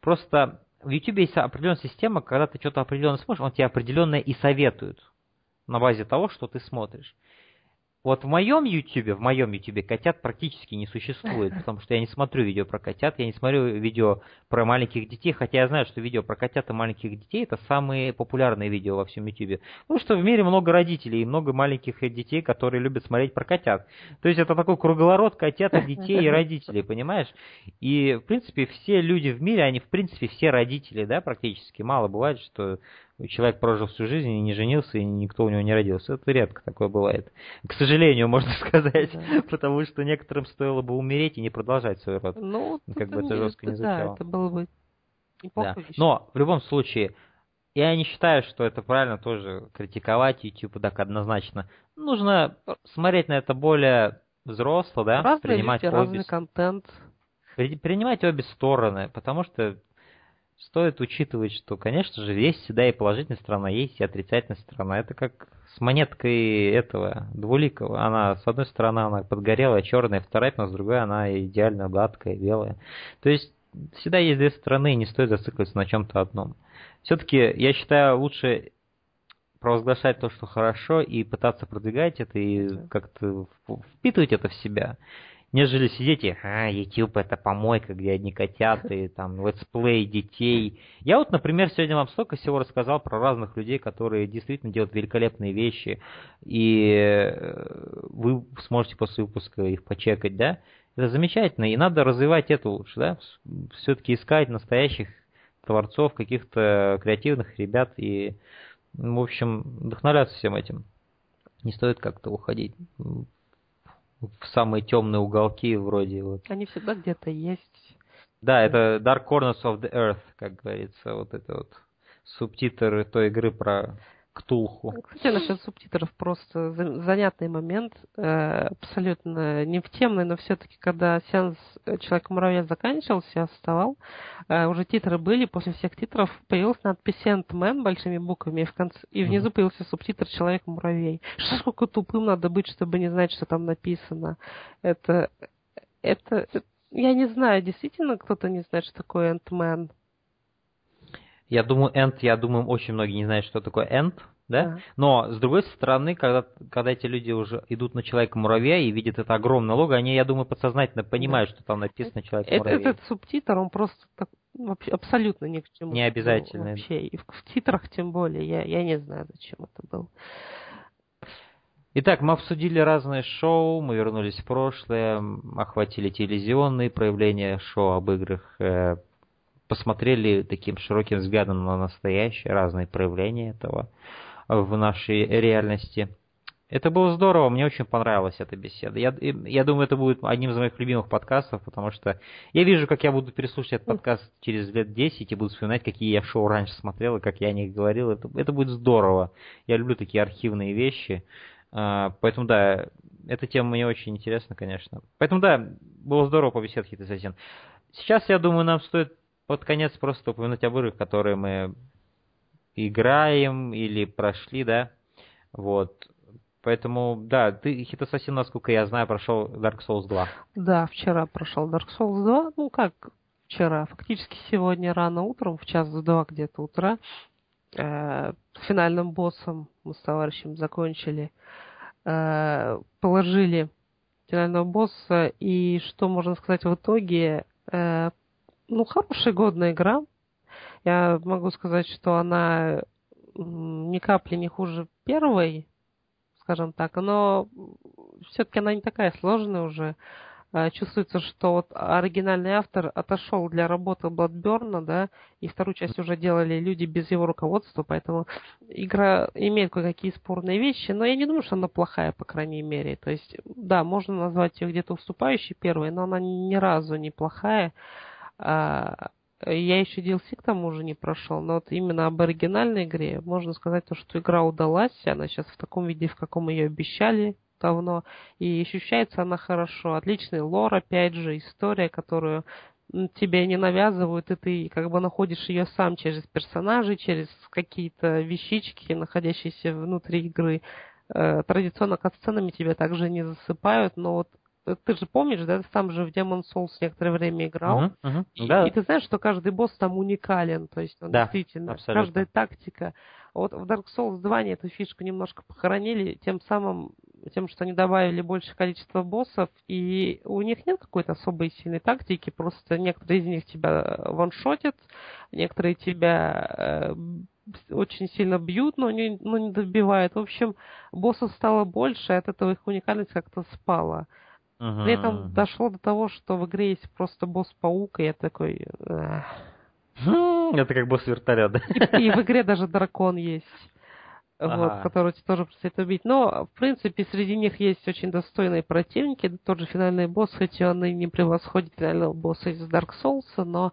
просто... В YouTube есть определенная система, когда ты что-то определенно смотришь, он тебе определенное и советует на базе того, что ты смотришь. Вот в моем ютубе, в моем ютубе котят практически не существует, (laughs) потому что я не смотрю видео про котят, я не смотрю видео про маленьких детей, хотя я знаю, что видео про котят и маленьких детей это самые популярные видео во всем ютубе. Потому что в мире много родителей и много маленьких детей, которые любят смотреть про котят. То есть это такой круговорот котят, детей и (laughs) родителей, понимаешь? И, в принципе, все люди в мире, они, в принципе, все родители, да, практически. Мало бывает, что человек прожил всю жизнь и не женился, и никто у него не родился. Это редко такое бывает. К сожалению, (laughs) можно сказать, да. потому что некоторым стоило бы умереть и не продолжать свой род. Ну, как бы это жестко не звучало. Да, это было бы. Да. Но в любом случае, я не считаю, что это правильно тоже критиковать YouTube так однозначно. Нужно смотреть на это более взросло, да, разные принимать люди, обе... разный контент. Принимать обе стороны, потому что стоит учитывать, что, конечно же, есть всегда и положительная сторона, есть и отрицательная сторона. Это как с монеткой этого двуликого. Она, с одной стороны, она подгорелая, черная, вторая, но с другой она идеально гладкая, белая. То есть всегда есть две стороны, и не стоит зацикливаться на чем-то одном. Все-таки, я считаю, лучше провозглашать то, что хорошо, и пытаться продвигать это, и как-то впитывать это в себя нежели сидеть и, а, YouTube это помойка, где одни котят и там летсплей детей. Я вот, например, сегодня вам столько всего рассказал про разных людей, которые действительно делают великолепные вещи, и э, вы сможете после выпуска их почекать, да? Это замечательно, и надо развивать это лучше, да? Все-таки искать настоящих творцов, каких-то креативных ребят и, в общем, вдохновляться всем этим. Не стоит как-то уходить в самые темные уголки вроде вот. Они всегда где-то есть. Да, это Dark Corners of the Earth, как говорится, вот это вот субтитры той игры про Ктулху. Кстати, насчет субтитров просто занятный момент, э, абсолютно не в темный, но все-таки, когда сеанс Человека-муравья заканчивался, вставал, э, уже титры были, после всех титров появилась надпись Ant-Man большими буквами, и, в конце, и внизу появился субтитр Человек-муравей. Что сколько тупым надо быть, чтобы не знать, что там написано. Это, это, я не знаю, действительно кто-то не знает, что такое Ant-Man. Я думаю, end, я думаю, очень многие не знают, что такое end, да? Uh-huh. Но, с другой стороны, когда, когда эти люди уже идут на Человека-муравья и видят это огромное лого, они, я думаю, подсознательно понимают, uh-huh. что там написано Человек-муравей. Этот, этот субтитр, он просто так, вообще, абсолютно ни к чему. Не обязательно. Вообще, и в, в титрах тем более, я, я не знаю, зачем это было. Итак, мы обсудили разные шоу, мы вернулись в прошлое, охватили телевизионные проявления шоу об играх, э, посмотрели таким широким взглядом на настоящее, разные проявления этого в нашей реальности. Это было здорово, мне очень понравилась эта беседа. Я, я думаю, это будет одним из моих любимых подкастов, потому что я вижу, как я буду переслушать этот подкаст через лет 10 и буду вспоминать, какие я шоу раньше смотрел и как я о них говорил. Это, это будет здорово. Я люблю такие архивные вещи. А, поэтому, да, эта тема мне очень интересна, конечно. Поэтому, да, было здорово побеседовать, Хит Сейчас, я думаю, нам стоит под конец просто упомянуть об играх, которые мы играем или прошли, да. Вот. Поэтому, да, ты, Хит Ассасин, насколько я знаю, прошел Dark Souls 2. Да, вчера прошел Dark Souls 2. Ну, как вчера? Фактически сегодня рано утром, в час два где-то утра, э, финальным боссом мы с товарищем закончили. Э, положили финального босса, и что можно сказать в итоге? Э, ну, хорошая, годная игра. Я могу сказать, что она ни капли не хуже первой, скажем так, но все-таки она не такая сложная уже. А, чувствуется, что вот оригинальный автор отошел для работы Bloodburn, да, и вторую часть уже делали люди без его руководства, поэтому игра имеет кое-какие спорные вещи, но я не думаю, что она плохая, по крайней мере. То есть, да, можно назвать ее где-то уступающей первой, но она ни разу не плохая. А, я еще DLC к тому же не прошел, но вот именно об оригинальной игре можно сказать то, что игра удалась, она сейчас в таком виде, в каком ее обещали давно, и ощущается она хорошо. Отличный лор, опять же, история, которую тебе не навязывают, и ты как бы находишь ее сам через персонажей, через какие-то вещички, находящиеся внутри игры. Э, традиционно катсценами тебя также не засыпают, но вот ты же помнишь, да, ты сам же в Demon Souls некоторое время играл, uh-huh, uh-huh. И, да. и ты знаешь, что каждый босс там уникален, то есть он да, действительно, абсолютно. каждая тактика. Вот в Dark Souls 2 они эту фишку немножко похоронили, тем самым тем, что они добавили большее количество боссов, и у них нет какой-то особой сильной тактики, просто некоторые из них тебя ваншотят, некоторые тебя э, очень сильно бьют, но не, но не добивают. В общем, боссов стало больше, и от этого их уникальность как-то спала. Uh-huh. При этом дошло до того, что в игре есть просто босс-паук, и я такой... Это как босс вертолет, да? И, и в игре даже дракон есть. Ага. Вот, который тоже предстоит убить. Но, в принципе, среди них есть очень достойные противники. Тот же финальный босс, хоть он и не превосходит финального босса из Dark Souls, но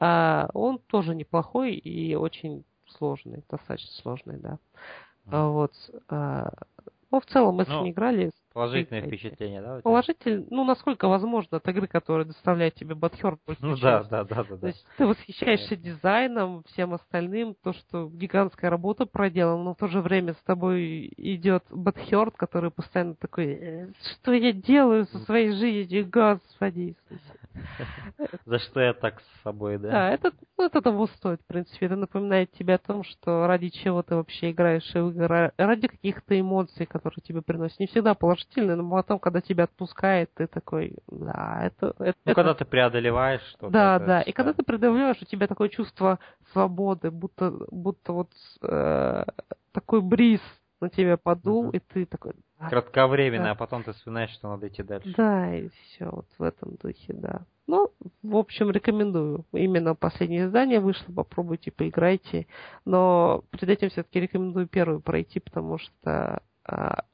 а, он тоже неплохой и очень сложный, достаточно сложный, да. А, вот. А, ну, в целом, мы с ним играли. Положительное впечатление, да? Положительное, ну, насколько возможно, от игры, которая доставляет тебе Батхерт. Ну да, да, да, да. То есть ты восхищаешься дизайном, всем остальным, то, что гигантская работа проделана, но в то же время с тобой идет Батхерт, который постоянно такой, «Э, что я делаю со своей жизнью, господи. (laughs) За что я так с собой, да? Да, это, ну, это того стоит, в принципе. Это напоминает тебе о том, что ради чего ты вообще играешь в игры, ради каких-то эмоций, которые тебе приносят. Не всегда положительные, но потом, когда тебя отпускает, ты такой, да, это... это ну, когда ты преодолеваешь что-то. Да, это, да, и когда ты преодолеваешь, у тебя такое чувство свободы, будто, будто вот э, такой бриз на тебя подул, uh-huh. и ты такой... Кратковременно, да. а потом ты вспоминаешь, что надо идти дальше. Да, и все, вот в этом духе, да. Ну, в общем, рекомендую. Именно последнее издание вышло, попробуйте, поиграйте. Но перед этим все-таки рекомендую первую пройти, потому что а,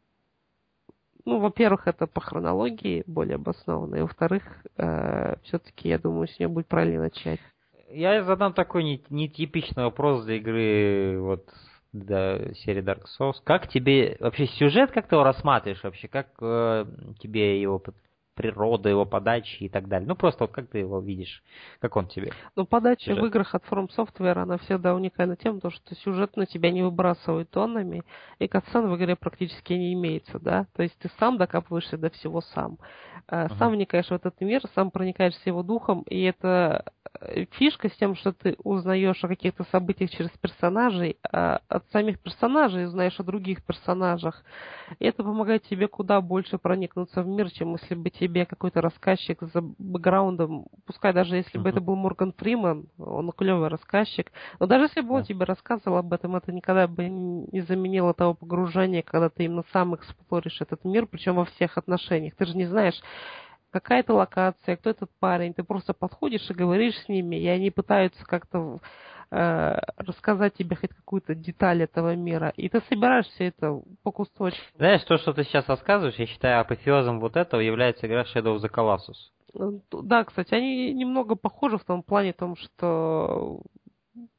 ну, во-первых, это по хронологии более обоснованно, и во-вторых, э, все-таки, я думаю, с нее будет правильно начать. Я задам такой нетипичный вопрос для игры вот да, серии Dark Souls. Как тебе вообще сюжет, как ты его рассматриваешь вообще? Как э, тебе его природа, его подачи и так далее? Ну, просто вот как ты его видишь? Как он тебе? Ну, подача сюжет? в играх от From Software, она всегда уникальна тем, что сюжет на тебя не выбрасывает тоннами, и катсцен в игре практически не имеется, да? То есть ты сам докапываешься до всего сам. Uh-huh. Сам вникаешь в этот мир, сам проникаешься его духом, и это Э, фишка с тем, что ты узнаешь о каких-то событиях через персонажей, а от самих персонажей узнаешь о других персонажах. И это помогает тебе куда больше проникнуться в мир, чем если бы тебе какой-то рассказчик за бэкграундом, пускай даже если uh-huh. бы это был Морган Фриман, он клевый рассказчик, но даже если бы он тебе рассказывал об этом, это никогда бы не заменило того погружения, когда ты именно сам эксплоришь этот мир, причем во всех отношениях. Ты же не знаешь, какая-то локация, кто этот парень, ты просто подходишь и говоришь с ними, и они пытаются как-то э, рассказать тебе хоть какую-то деталь этого мира, и ты собираешь все это по кусочкам. Знаешь, то, что ты сейчас рассказываешь, я считаю, апофеозом вот этого является игра Shadow of the Colossus. Ну, да, кстати, они немного похожи в том плане, в том, что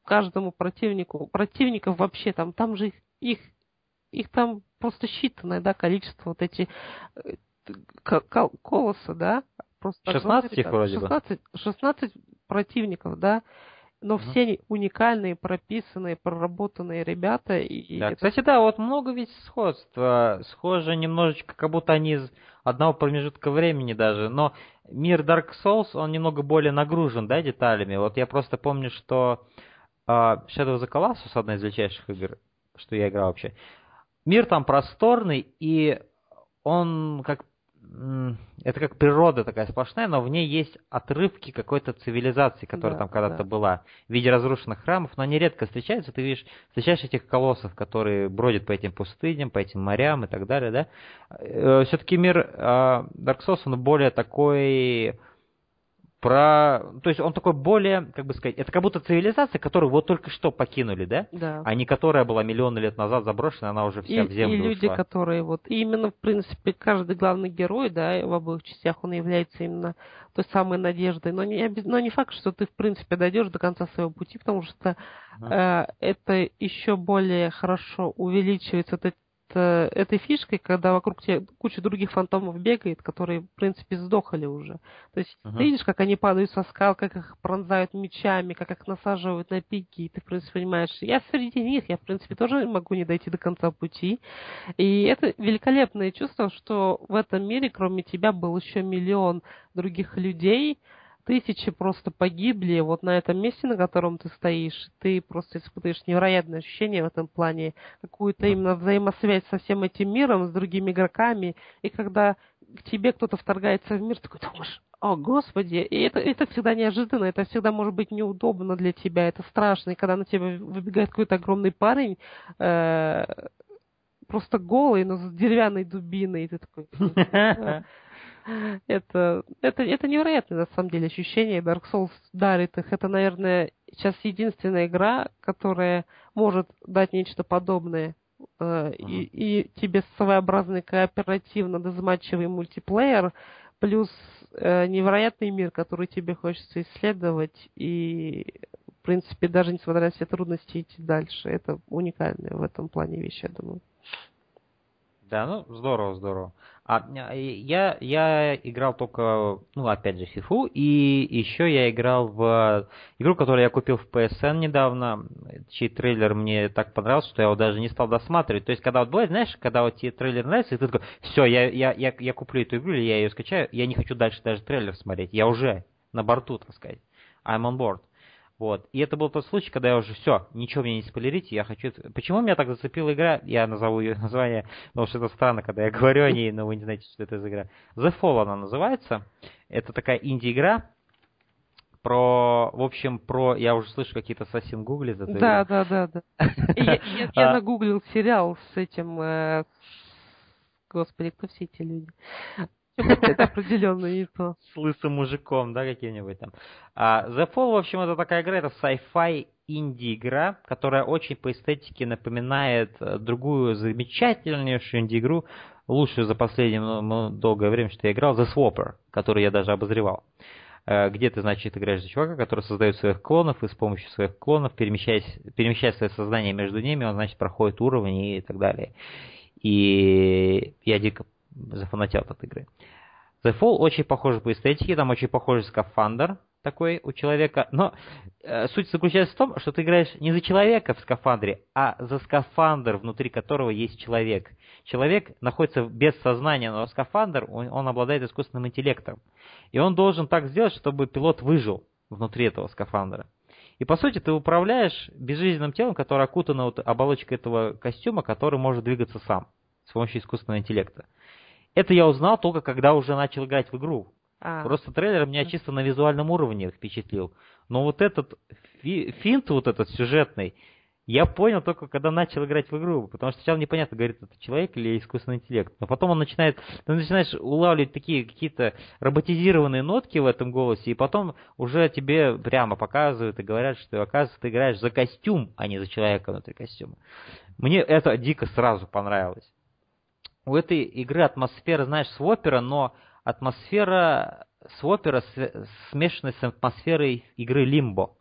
каждому противнику, противников вообще там, там же их, их, их там просто считанное, да, количество вот эти э, колоса, да? Просто 16 их вроде 16, бы. 16 противников, да? но угу. все они уникальные, прописанные, проработанные ребята. И да, это... Кстати, да, вот много ведь сходства. Схоже немножечко, как будто они из одного промежутка времени даже. Но мир Dark Souls, он немного более нагружен, да, деталями. Вот я просто помню, что uh, Shadow of the Colossus, одна из величайших игр, что я играл вообще, мир там просторный, и он как это как природа такая сплошная, но в ней есть отрывки какой-то цивилизации, которая да, там когда-то да. была в виде разрушенных храмов, но они редко встречаются. Ты видишь, встречаешь этих колоссов, которые бродят по этим пустыням, по этим морям и так далее, да. Э, Все-таки мир а, Dark Souls, он более такой про... То есть он такой более, как бы сказать, это как будто цивилизация, которую вот только что покинули, да? Да. А не которая была миллионы лет назад заброшена, она уже вся и, в землю И люди, ушла. которые вот... И именно, в принципе, каждый главный герой, да, в обоих частях, он является именно той самой надеждой. Но не, но не факт, что ты, в принципе, дойдешь до конца своего пути, потому что uh-huh. э, это еще более хорошо увеличивается этот Э, этой фишкой, когда вокруг тебя куча других фантомов бегает, которые, в принципе, сдохли уже. То есть uh-huh. ты видишь, как они падают со скал, как их пронзают мечами, как их насаживают на пики, и ты, в принципе, понимаешь, я среди них, я, в принципе, тоже могу не дойти до конца пути. И это великолепное чувство, что в этом мире, кроме тебя, был еще миллион других людей, тысячи просто погибли вот на этом месте, на котором ты стоишь. Ты просто испытываешь невероятное ощущение в этом плане, какую-то именно взаимосвязь со всем этим миром, с другими игроками. И когда к тебе кто-то вторгается в мир, ты такой думаешь, о, Господи, и это, это всегда неожиданно, это всегда может быть неудобно для тебя, это страшно. И когда на тебя выбегает какой-то огромный парень, э, просто голый, но с деревянной дубиной, и ты такой... (laughs) (laughs) Это, это, это невероятное, на самом деле, ощущение. Dark Souls дарит их. Это, наверное, сейчас единственная игра, которая может дать нечто подобное. Uh-huh. И, и тебе своеобразный кооперативно-дезматчевый мультиплеер, плюс э, невероятный мир, который тебе хочется исследовать, и, в принципе, даже несмотря на все трудности идти дальше. Это уникальная в этом плане вещь, я думаю. Да, ну здорово, здорово. А я, я играл только, ну, опять же, FIFA, и еще я играл в игру, которую я купил в PSN недавно, чей трейлер мне так понравился, что я его даже не стал досматривать. То есть, когда вот бывает, знаешь, когда вот тебе трейлер нравится, и ты такой, все, я, я, я, я куплю эту игру, или я ее скачаю, я не хочу дальше даже трейлер смотреть, я уже на борту, так сказать. I'm on board. Вот. И это был тот случай, когда я уже все, ничего мне не спойлерите, я хочу... Почему меня так зацепила игра? Я назову ее (laughs) название, потому что это странно, когда я говорю о ней, но вы не знаете, что это за игра. The Fall она называется. Это такая инди-игра, про, в общем, про, я уже слышу, какие-то ассасин гуглит эту да. Да, да, да, (laughs) Я, я, нагуглил сериал с этим, э, господи, кто все эти люди? Это (laughs) определенно не то. С лысым мужиком, да, каким-нибудь там. А, The Fall, в общем, это такая игра, это sci-fi инди-игра, которая очень по эстетике напоминает э, другую замечательнейшую инди-игру, лучшую за последнее ну, долгое время, что я играл, The Swapper, которую я даже обозревал. Э, где ты, значит, играешь за чувака, который создает своих клонов, и с помощью своих клонов, перемещаясь, перемещая свое сознание между ними, он, значит, проходит уровни и так далее. И я дико зафанател от игры. The Fall очень похож по эстетике, там очень похожий скафандр такой у человека, но э, суть заключается в том, что ты играешь не за человека в скафандре, а за скафандр, внутри которого есть человек. Человек находится без сознания, но скафандр, он, он обладает искусственным интеллектом. И он должен так сделать, чтобы пилот выжил внутри этого скафандра. И по сути ты управляешь безжизненным телом, которое окутано вот оболочкой этого костюма, который может двигаться сам с помощью искусственного интеллекта. Это я узнал только когда уже начал играть в игру. А. Просто трейлер меня чисто на визуальном уровне впечатлил. Но вот этот фи финт, вот этот сюжетный, я понял только, когда начал играть в игру. Потому что сначала непонятно, говорит, это человек или искусственный интеллект. Но потом он начинает, ты начинаешь улавливать такие какие-то роботизированные нотки в этом голосе, и потом уже тебе прямо показывают и говорят, что, оказывается, ты играешь за костюм, а не за человека внутри костюма. Мне это дико сразу понравилось у этой игры атмосфера, знаешь, свопера, но атмосфера свопера смешана с атмосферой игры Limbo,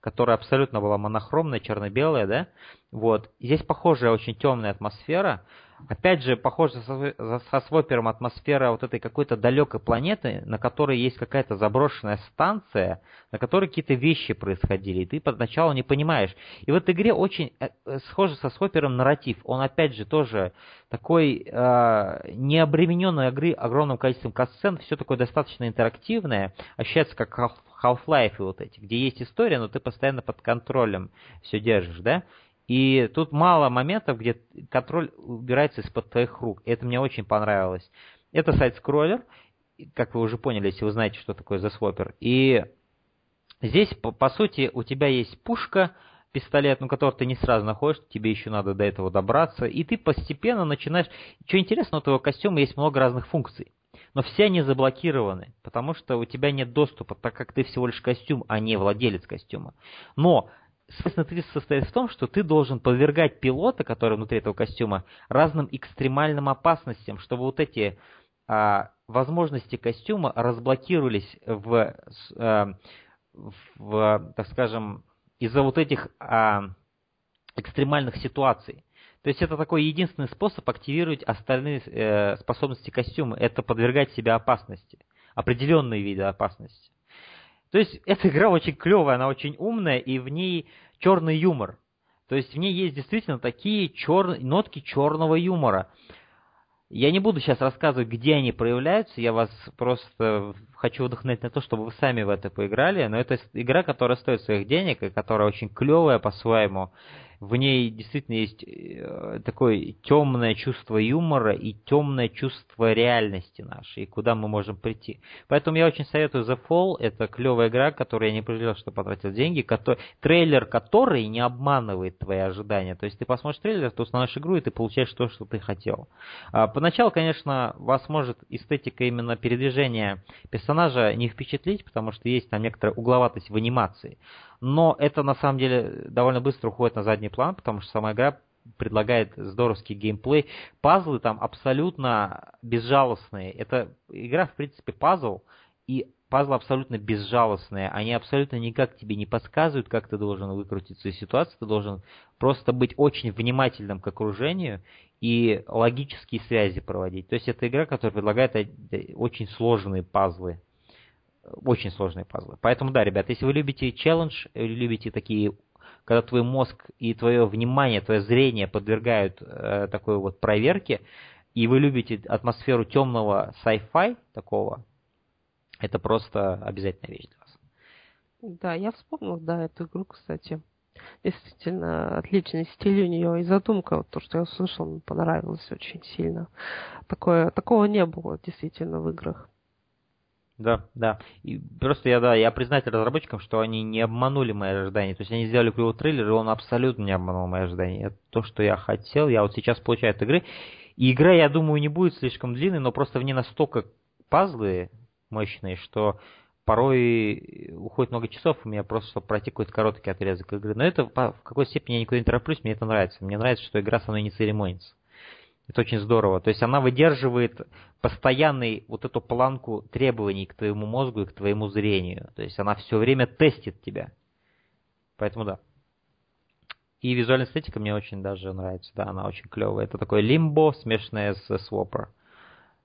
которая абсолютно была монохромная, черно-белая, да? Вот. Здесь похожая очень темная атмосфера, Опять же, похоже со, свопером атмосфера вот этой какой-то далекой планеты, на которой есть какая-то заброшенная станция, на которой какие-то вещи происходили, и ты поначалу не понимаешь. И в этой игре очень э, э схоже со свопером нарратив. Он опять же тоже такой э, не игры огромным количеством касцен, все такое достаточно интерактивное, ощущается как Half-Life вот эти, где есть история, но ты постоянно под контролем все держишь, да? И тут мало моментов, где контроль убирается из-под твоих рук. Это мне очень понравилось. Это сайт-скроллер, как вы уже поняли, если вы знаете, что такое The Swapper. И здесь, по, по сути, у тебя есть пушка, пистолет, ну, который ты не сразу находишь, тебе еще надо до этого добраться. И ты постепенно начинаешь... Что интересно, у твоего костюма есть много разных функций. Но все они заблокированы, потому что у тебя нет доступа, так как ты всего лишь костюм, а не владелец костюма. Но Соответственно, ты состоит в том, что ты должен подвергать пилота, который внутри этого костюма, разным экстремальным опасностям, чтобы вот эти а, возможности костюма разблокировались в, а, в так скажем, из-за вот этих а, экстремальных ситуаций. То есть это такой единственный способ активировать остальные э, способности костюма, это подвергать себя опасности, определенные виды опасности. То есть эта игра очень клевая, она очень умная, и в ней черный юмор. То есть в ней есть действительно такие чер... нотки черного юмора. Я не буду сейчас рассказывать, где они проявляются, я вас просто хочу вдохновить на то, чтобы вы сами в это поиграли, но это игра, которая стоит своих денег и которая очень клевая по-своему в ней действительно есть э, такое темное чувство юмора и темное чувство реальности нашей, и куда мы можем прийти. Поэтому я очень советую The Fall. Это клевая игра, которую я не пожалел, что потратил деньги. Который, трейлер который не обманывает твои ожидания. То есть ты посмотришь трейлер, ты установишь игру, и ты получаешь то, что ты хотел. А, поначалу, конечно, вас может эстетика именно передвижения персонажа не впечатлить, потому что есть там некоторая угловатость в анимации но это на самом деле довольно быстро уходит на задний план, потому что сама игра предлагает здоровский геймплей. Пазлы там абсолютно безжалостные. Это игра, в принципе, пазл, и пазлы абсолютно безжалостные. Они абсолютно никак тебе не подсказывают, как ты должен выкрутиться из ситуации. Ты должен просто быть очень внимательным к окружению и логические связи проводить. То есть это игра, которая предлагает очень сложные пазлы очень сложные пазлы. Поэтому да, ребят, если вы любите челлендж, любите такие, когда твой мозг и твое внимание, твое зрение подвергают э, такой вот проверке, и вы любите атмосферу темного sci-fi такого, это просто обязательная вещь для вас. Да, я вспомнил, да, эту игру, кстати. Действительно, отличный стиль у нее и задумка, вот то, что я услышал, понравилось очень сильно. Такое, такого не было действительно в играх. Да, да. И просто я, да, я признатель разработчикам, что они не обманули мои ожидания. То есть они сделали клевый трейлер, и он абсолютно не обманул мои ожидания. Это то, что я хотел, я вот сейчас получаю от игры. И игра, я думаю, не будет слишком длинной, но просто в ней настолько пазлы мощные, что порой уходит много часов у меня просто, чтобы пройти какой-то короткий отрезок игры. Но это в какой степени я никуда не тороплюсь, мне это нравится. Мне нравится, что игра со мной не церемонится. Это очень здорово. То есть она выдерживает постоянный вот эту планку требований к твоему мозгу и к твоему зрению. То есть она все время тестит тебя. Поэтому да. И визуальная эстетика мне очень даже нравится. Да, она очень клевая. Это такое лимбо, смешанное с Swapper.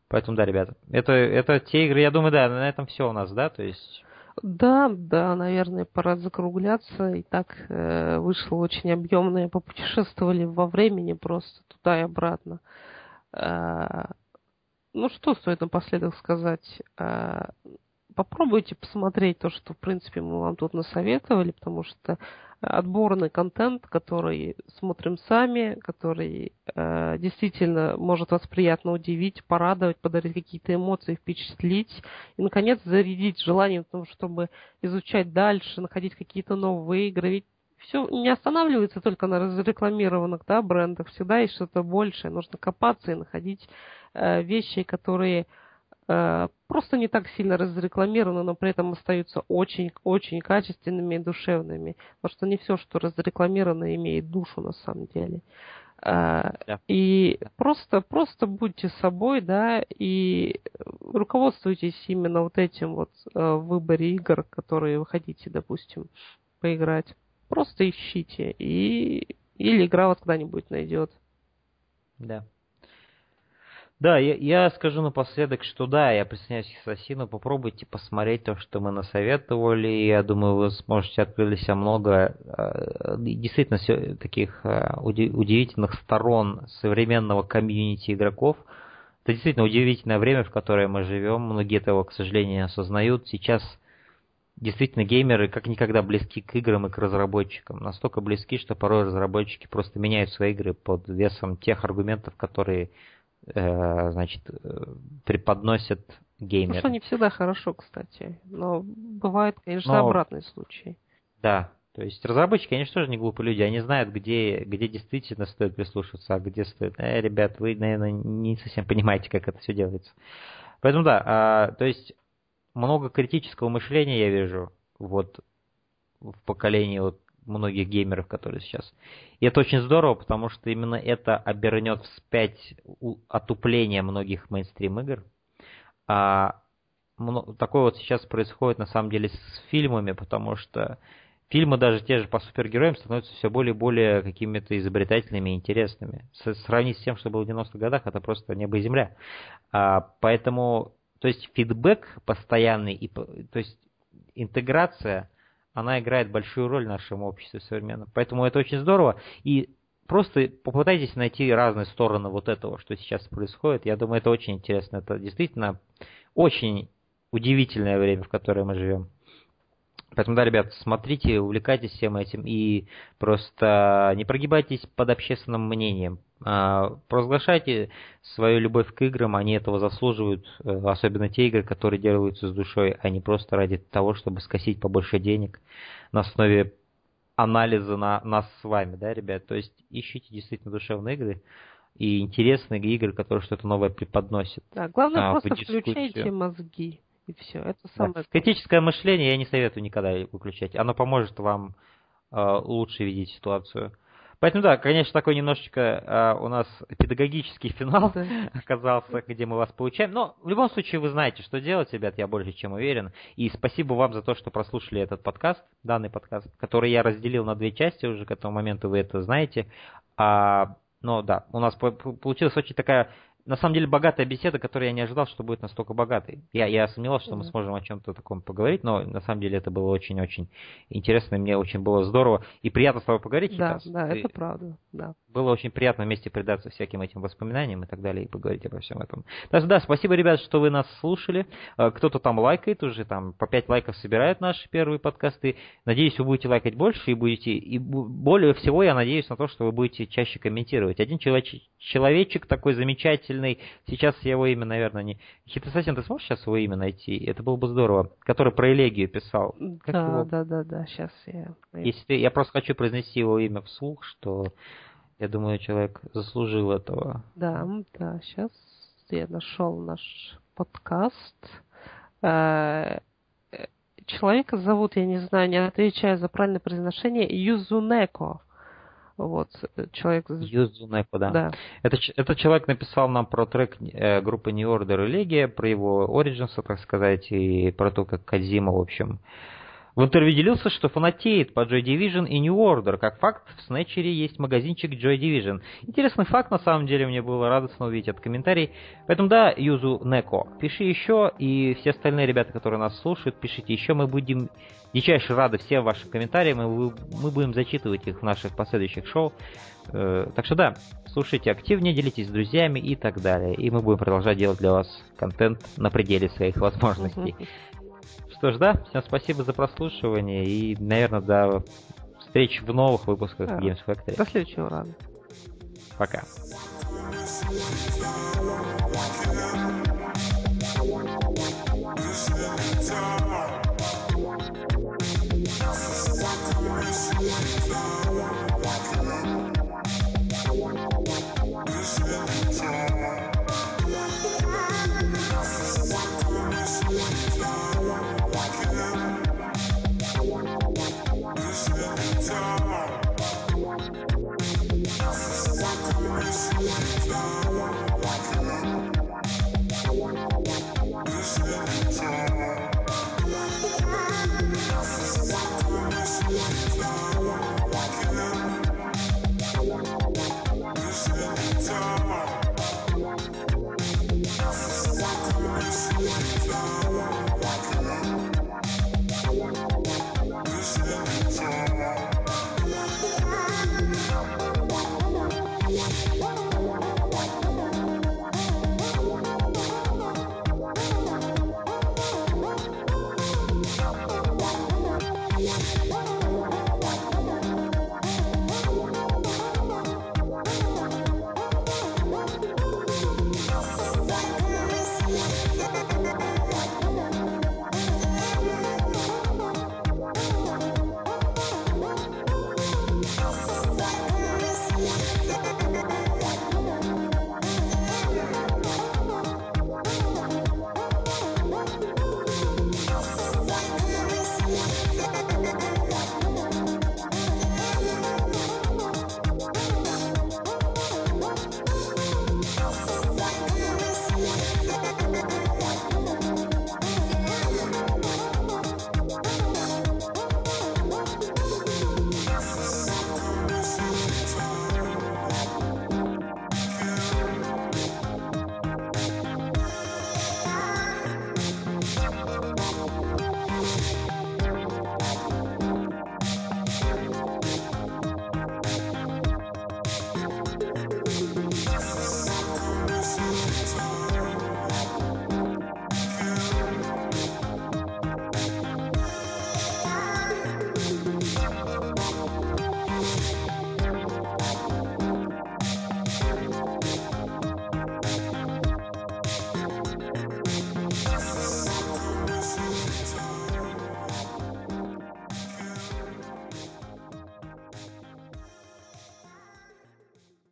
Поэтому да, ребята. Это, это те игры, я думаю, да, на этом все у нас, да, то есть... Да, да, наверное, пора закругляться. И так э, вышло очень объемное. Попутешествовали во времени просто туда и обратно. Э, ну, что стоит напоследок сказать? Э, попробуйте посмотреть то, что, в принципе, мы вам тут насоветовали, потому что отборный контент, который смотрим сами, который э, действительно может вас приятно удивить, порадовать, подарить какие-то эмоции, впечатлить и, наконец, зарядить желанием том, чтобы изучать дальше, находить какие-то новые игры. Ведь все не останавливается только на разрекламированных да, брендах, всегда есть что-то большее. Нужно копаться и находить э, вещи, которые Э, просто не так сильно разрекламированы, но при этом остаются очень-очень качественными и душевными. Потому что не все, что разрекламировано, имеет душу на самом деле. Э, и просто, просто будьте собой, да, и руководствуйтесь именно вот этим вот э, в выборе игр, которые вы хотите, допустим, поиграть. Просто ищите, и или игра вас когда-нибудь найдет. Да. Да, я, я скажу напоследок, что да, я присоединяюсь к Ассасину, попробуйте посмотреть то, что мы насоветовали, я думаю, вы сможете открыть для себя много э, действительно таких э, удивительных сторон современного комьюнити игроков. Это действительно удивительное время, в которое мы живем, многие этого, к сожалению, осознают. Сейчас действительно геймеры как никогда близки к играм и к разработчикам. Настолько близки, что порой разработчики просто меняют свои игры под весом тех аргументов, которые Э, значит, э, преподносят геймеры. Ну, что не всегда хорошо, кстати. Но бывает, конечно, Но... обратный случай. Да, то есть разработчики, они же тоже не глупые люди, они знают, где, где действительно стоит прислушиваться, а где стоит... Э, ребят, вы, наверное, не совсем понимаете, как это все делается. Поэтому да, а, то есть много критического мышления я вижу вот в поколении вот многих геймеров, которые сейчас. И это очень здорово, потому что именно это обернет вспять отупление многих мейнстрим игр. А такое вот сейчас происходит на самом деле с фильмами, потому что фильмы даже те же по супергероям становятся все более и более какими-то изобретательными и интересными. Сравнить с тем, что было в 90-х годах, это просто небо и земля. А, поэтому, то есть фидбэк постоянный, и, то есть интеграция она играет большую роль в нашем обществе современном. Поэтому это очень здорово. И просто попытайтесь найти разные стороны вот этого, что сейчас происходит. Я думаю, это очень интересно. Это действительно очень удивительное время, в которое мы живем. Поэтому, да, ребят, смотрите, увлекайтесь всем этим и просто не прогибайтесь под общественным мнением. А, провозглашайте свою любовь к играм, они этого заслуживают, э, особенно те игры, которые делаются с душой, а не просто ради того, чтобы скосить побольше денег на основе анализа на нас с вами, да, ребят. То есть ищите действительно душевные игры и интересные игры, которые что-то новое преподносят. Да, главное а, просто включайте мозги. И все. Это самое. Да. Критическое мышление я не советую никогда выключать. Оно поможет вам э, лучше видеть ситуацию. Поэтому да, конечно, такой немножечко э, у нас педагогический финал да. (laughs) оказался, где мы вас получаем. Но в любом случае вы знаете, что делать, ребят, я больше чем уверен. И спасибо вам за то, что прослушали этот подкаст, данный подкаст, который я разделил на две части уже к этому моменту, вы это знаете. А, но да, у нас получилась очень такая на самом деле богатая беседа, которую я не ожидал, что будет настолько богатой. Я, я сомневался, что мы сможем о чем-то таком поговорить, но на самом деле это было очень-очень интересно, и мне очень было здорово и приятно с тобой поговорить да, сейчас. Да, это правда, да. Было очень приятно вместе предаться всяким этим воспоминаниям и так далее, и поговорить обо всем этом. Так да, спасибо, ребят, что вы нас слушали. Э, кто-то там лайкает уже, там по 5 лайков собирает наши первые подкасты. Надеюсь, вы будете лайкать больше и будете, и более всего я надеюсь на то, что вы будете чаще комментировать. Один человечек такой замечательный, сейчас его имя, наверное, не... Хитосасин, ты сможешь сейчас его имя найти? Это было бы здорово. Который про элегию писал. Как да, его? да, да, да, сейчас я... Если ты... Я просто хочу произнести его имя вслух, что я думаю, человек заслужил этого. Да, да, сейчас я нашел наш подкаст. Э, человека зовут, я не знаю, не отвечаю за правильное произношение, Юзунеко. Вот, человек... Юзунеко, да. да. Это, этот человек написал нам про трек э, группы New Order Элегия, про его Origins, так сказать, и про то, как Кадзима, в общем, в интервью делился, что фанатеет по Joy Division и New Order. Как факт, в Снетчере есть магазинчик Joy Division. Интересный факт, на самом деле, мне было радостно увидеть этот комментарий. Поэтому да, Юзу Неко, пиши еще, и все остальные ребята, которые нас слушают, пишите еще. Мы будем дичайше рады всем вашим комментариям, и мы будем зачитывать их в наших последующих шоу. Э, так что да, слушайте активнее, делитесь с друзьями и так далее. И мы будем продолжать делать для вас контент на пределе своих возможностей. (laughs) Что ж, да, всем спасибо за прослушивание и, наверное, до встречи в новых выпусках да. Games Factory. До следующего раза. Пока.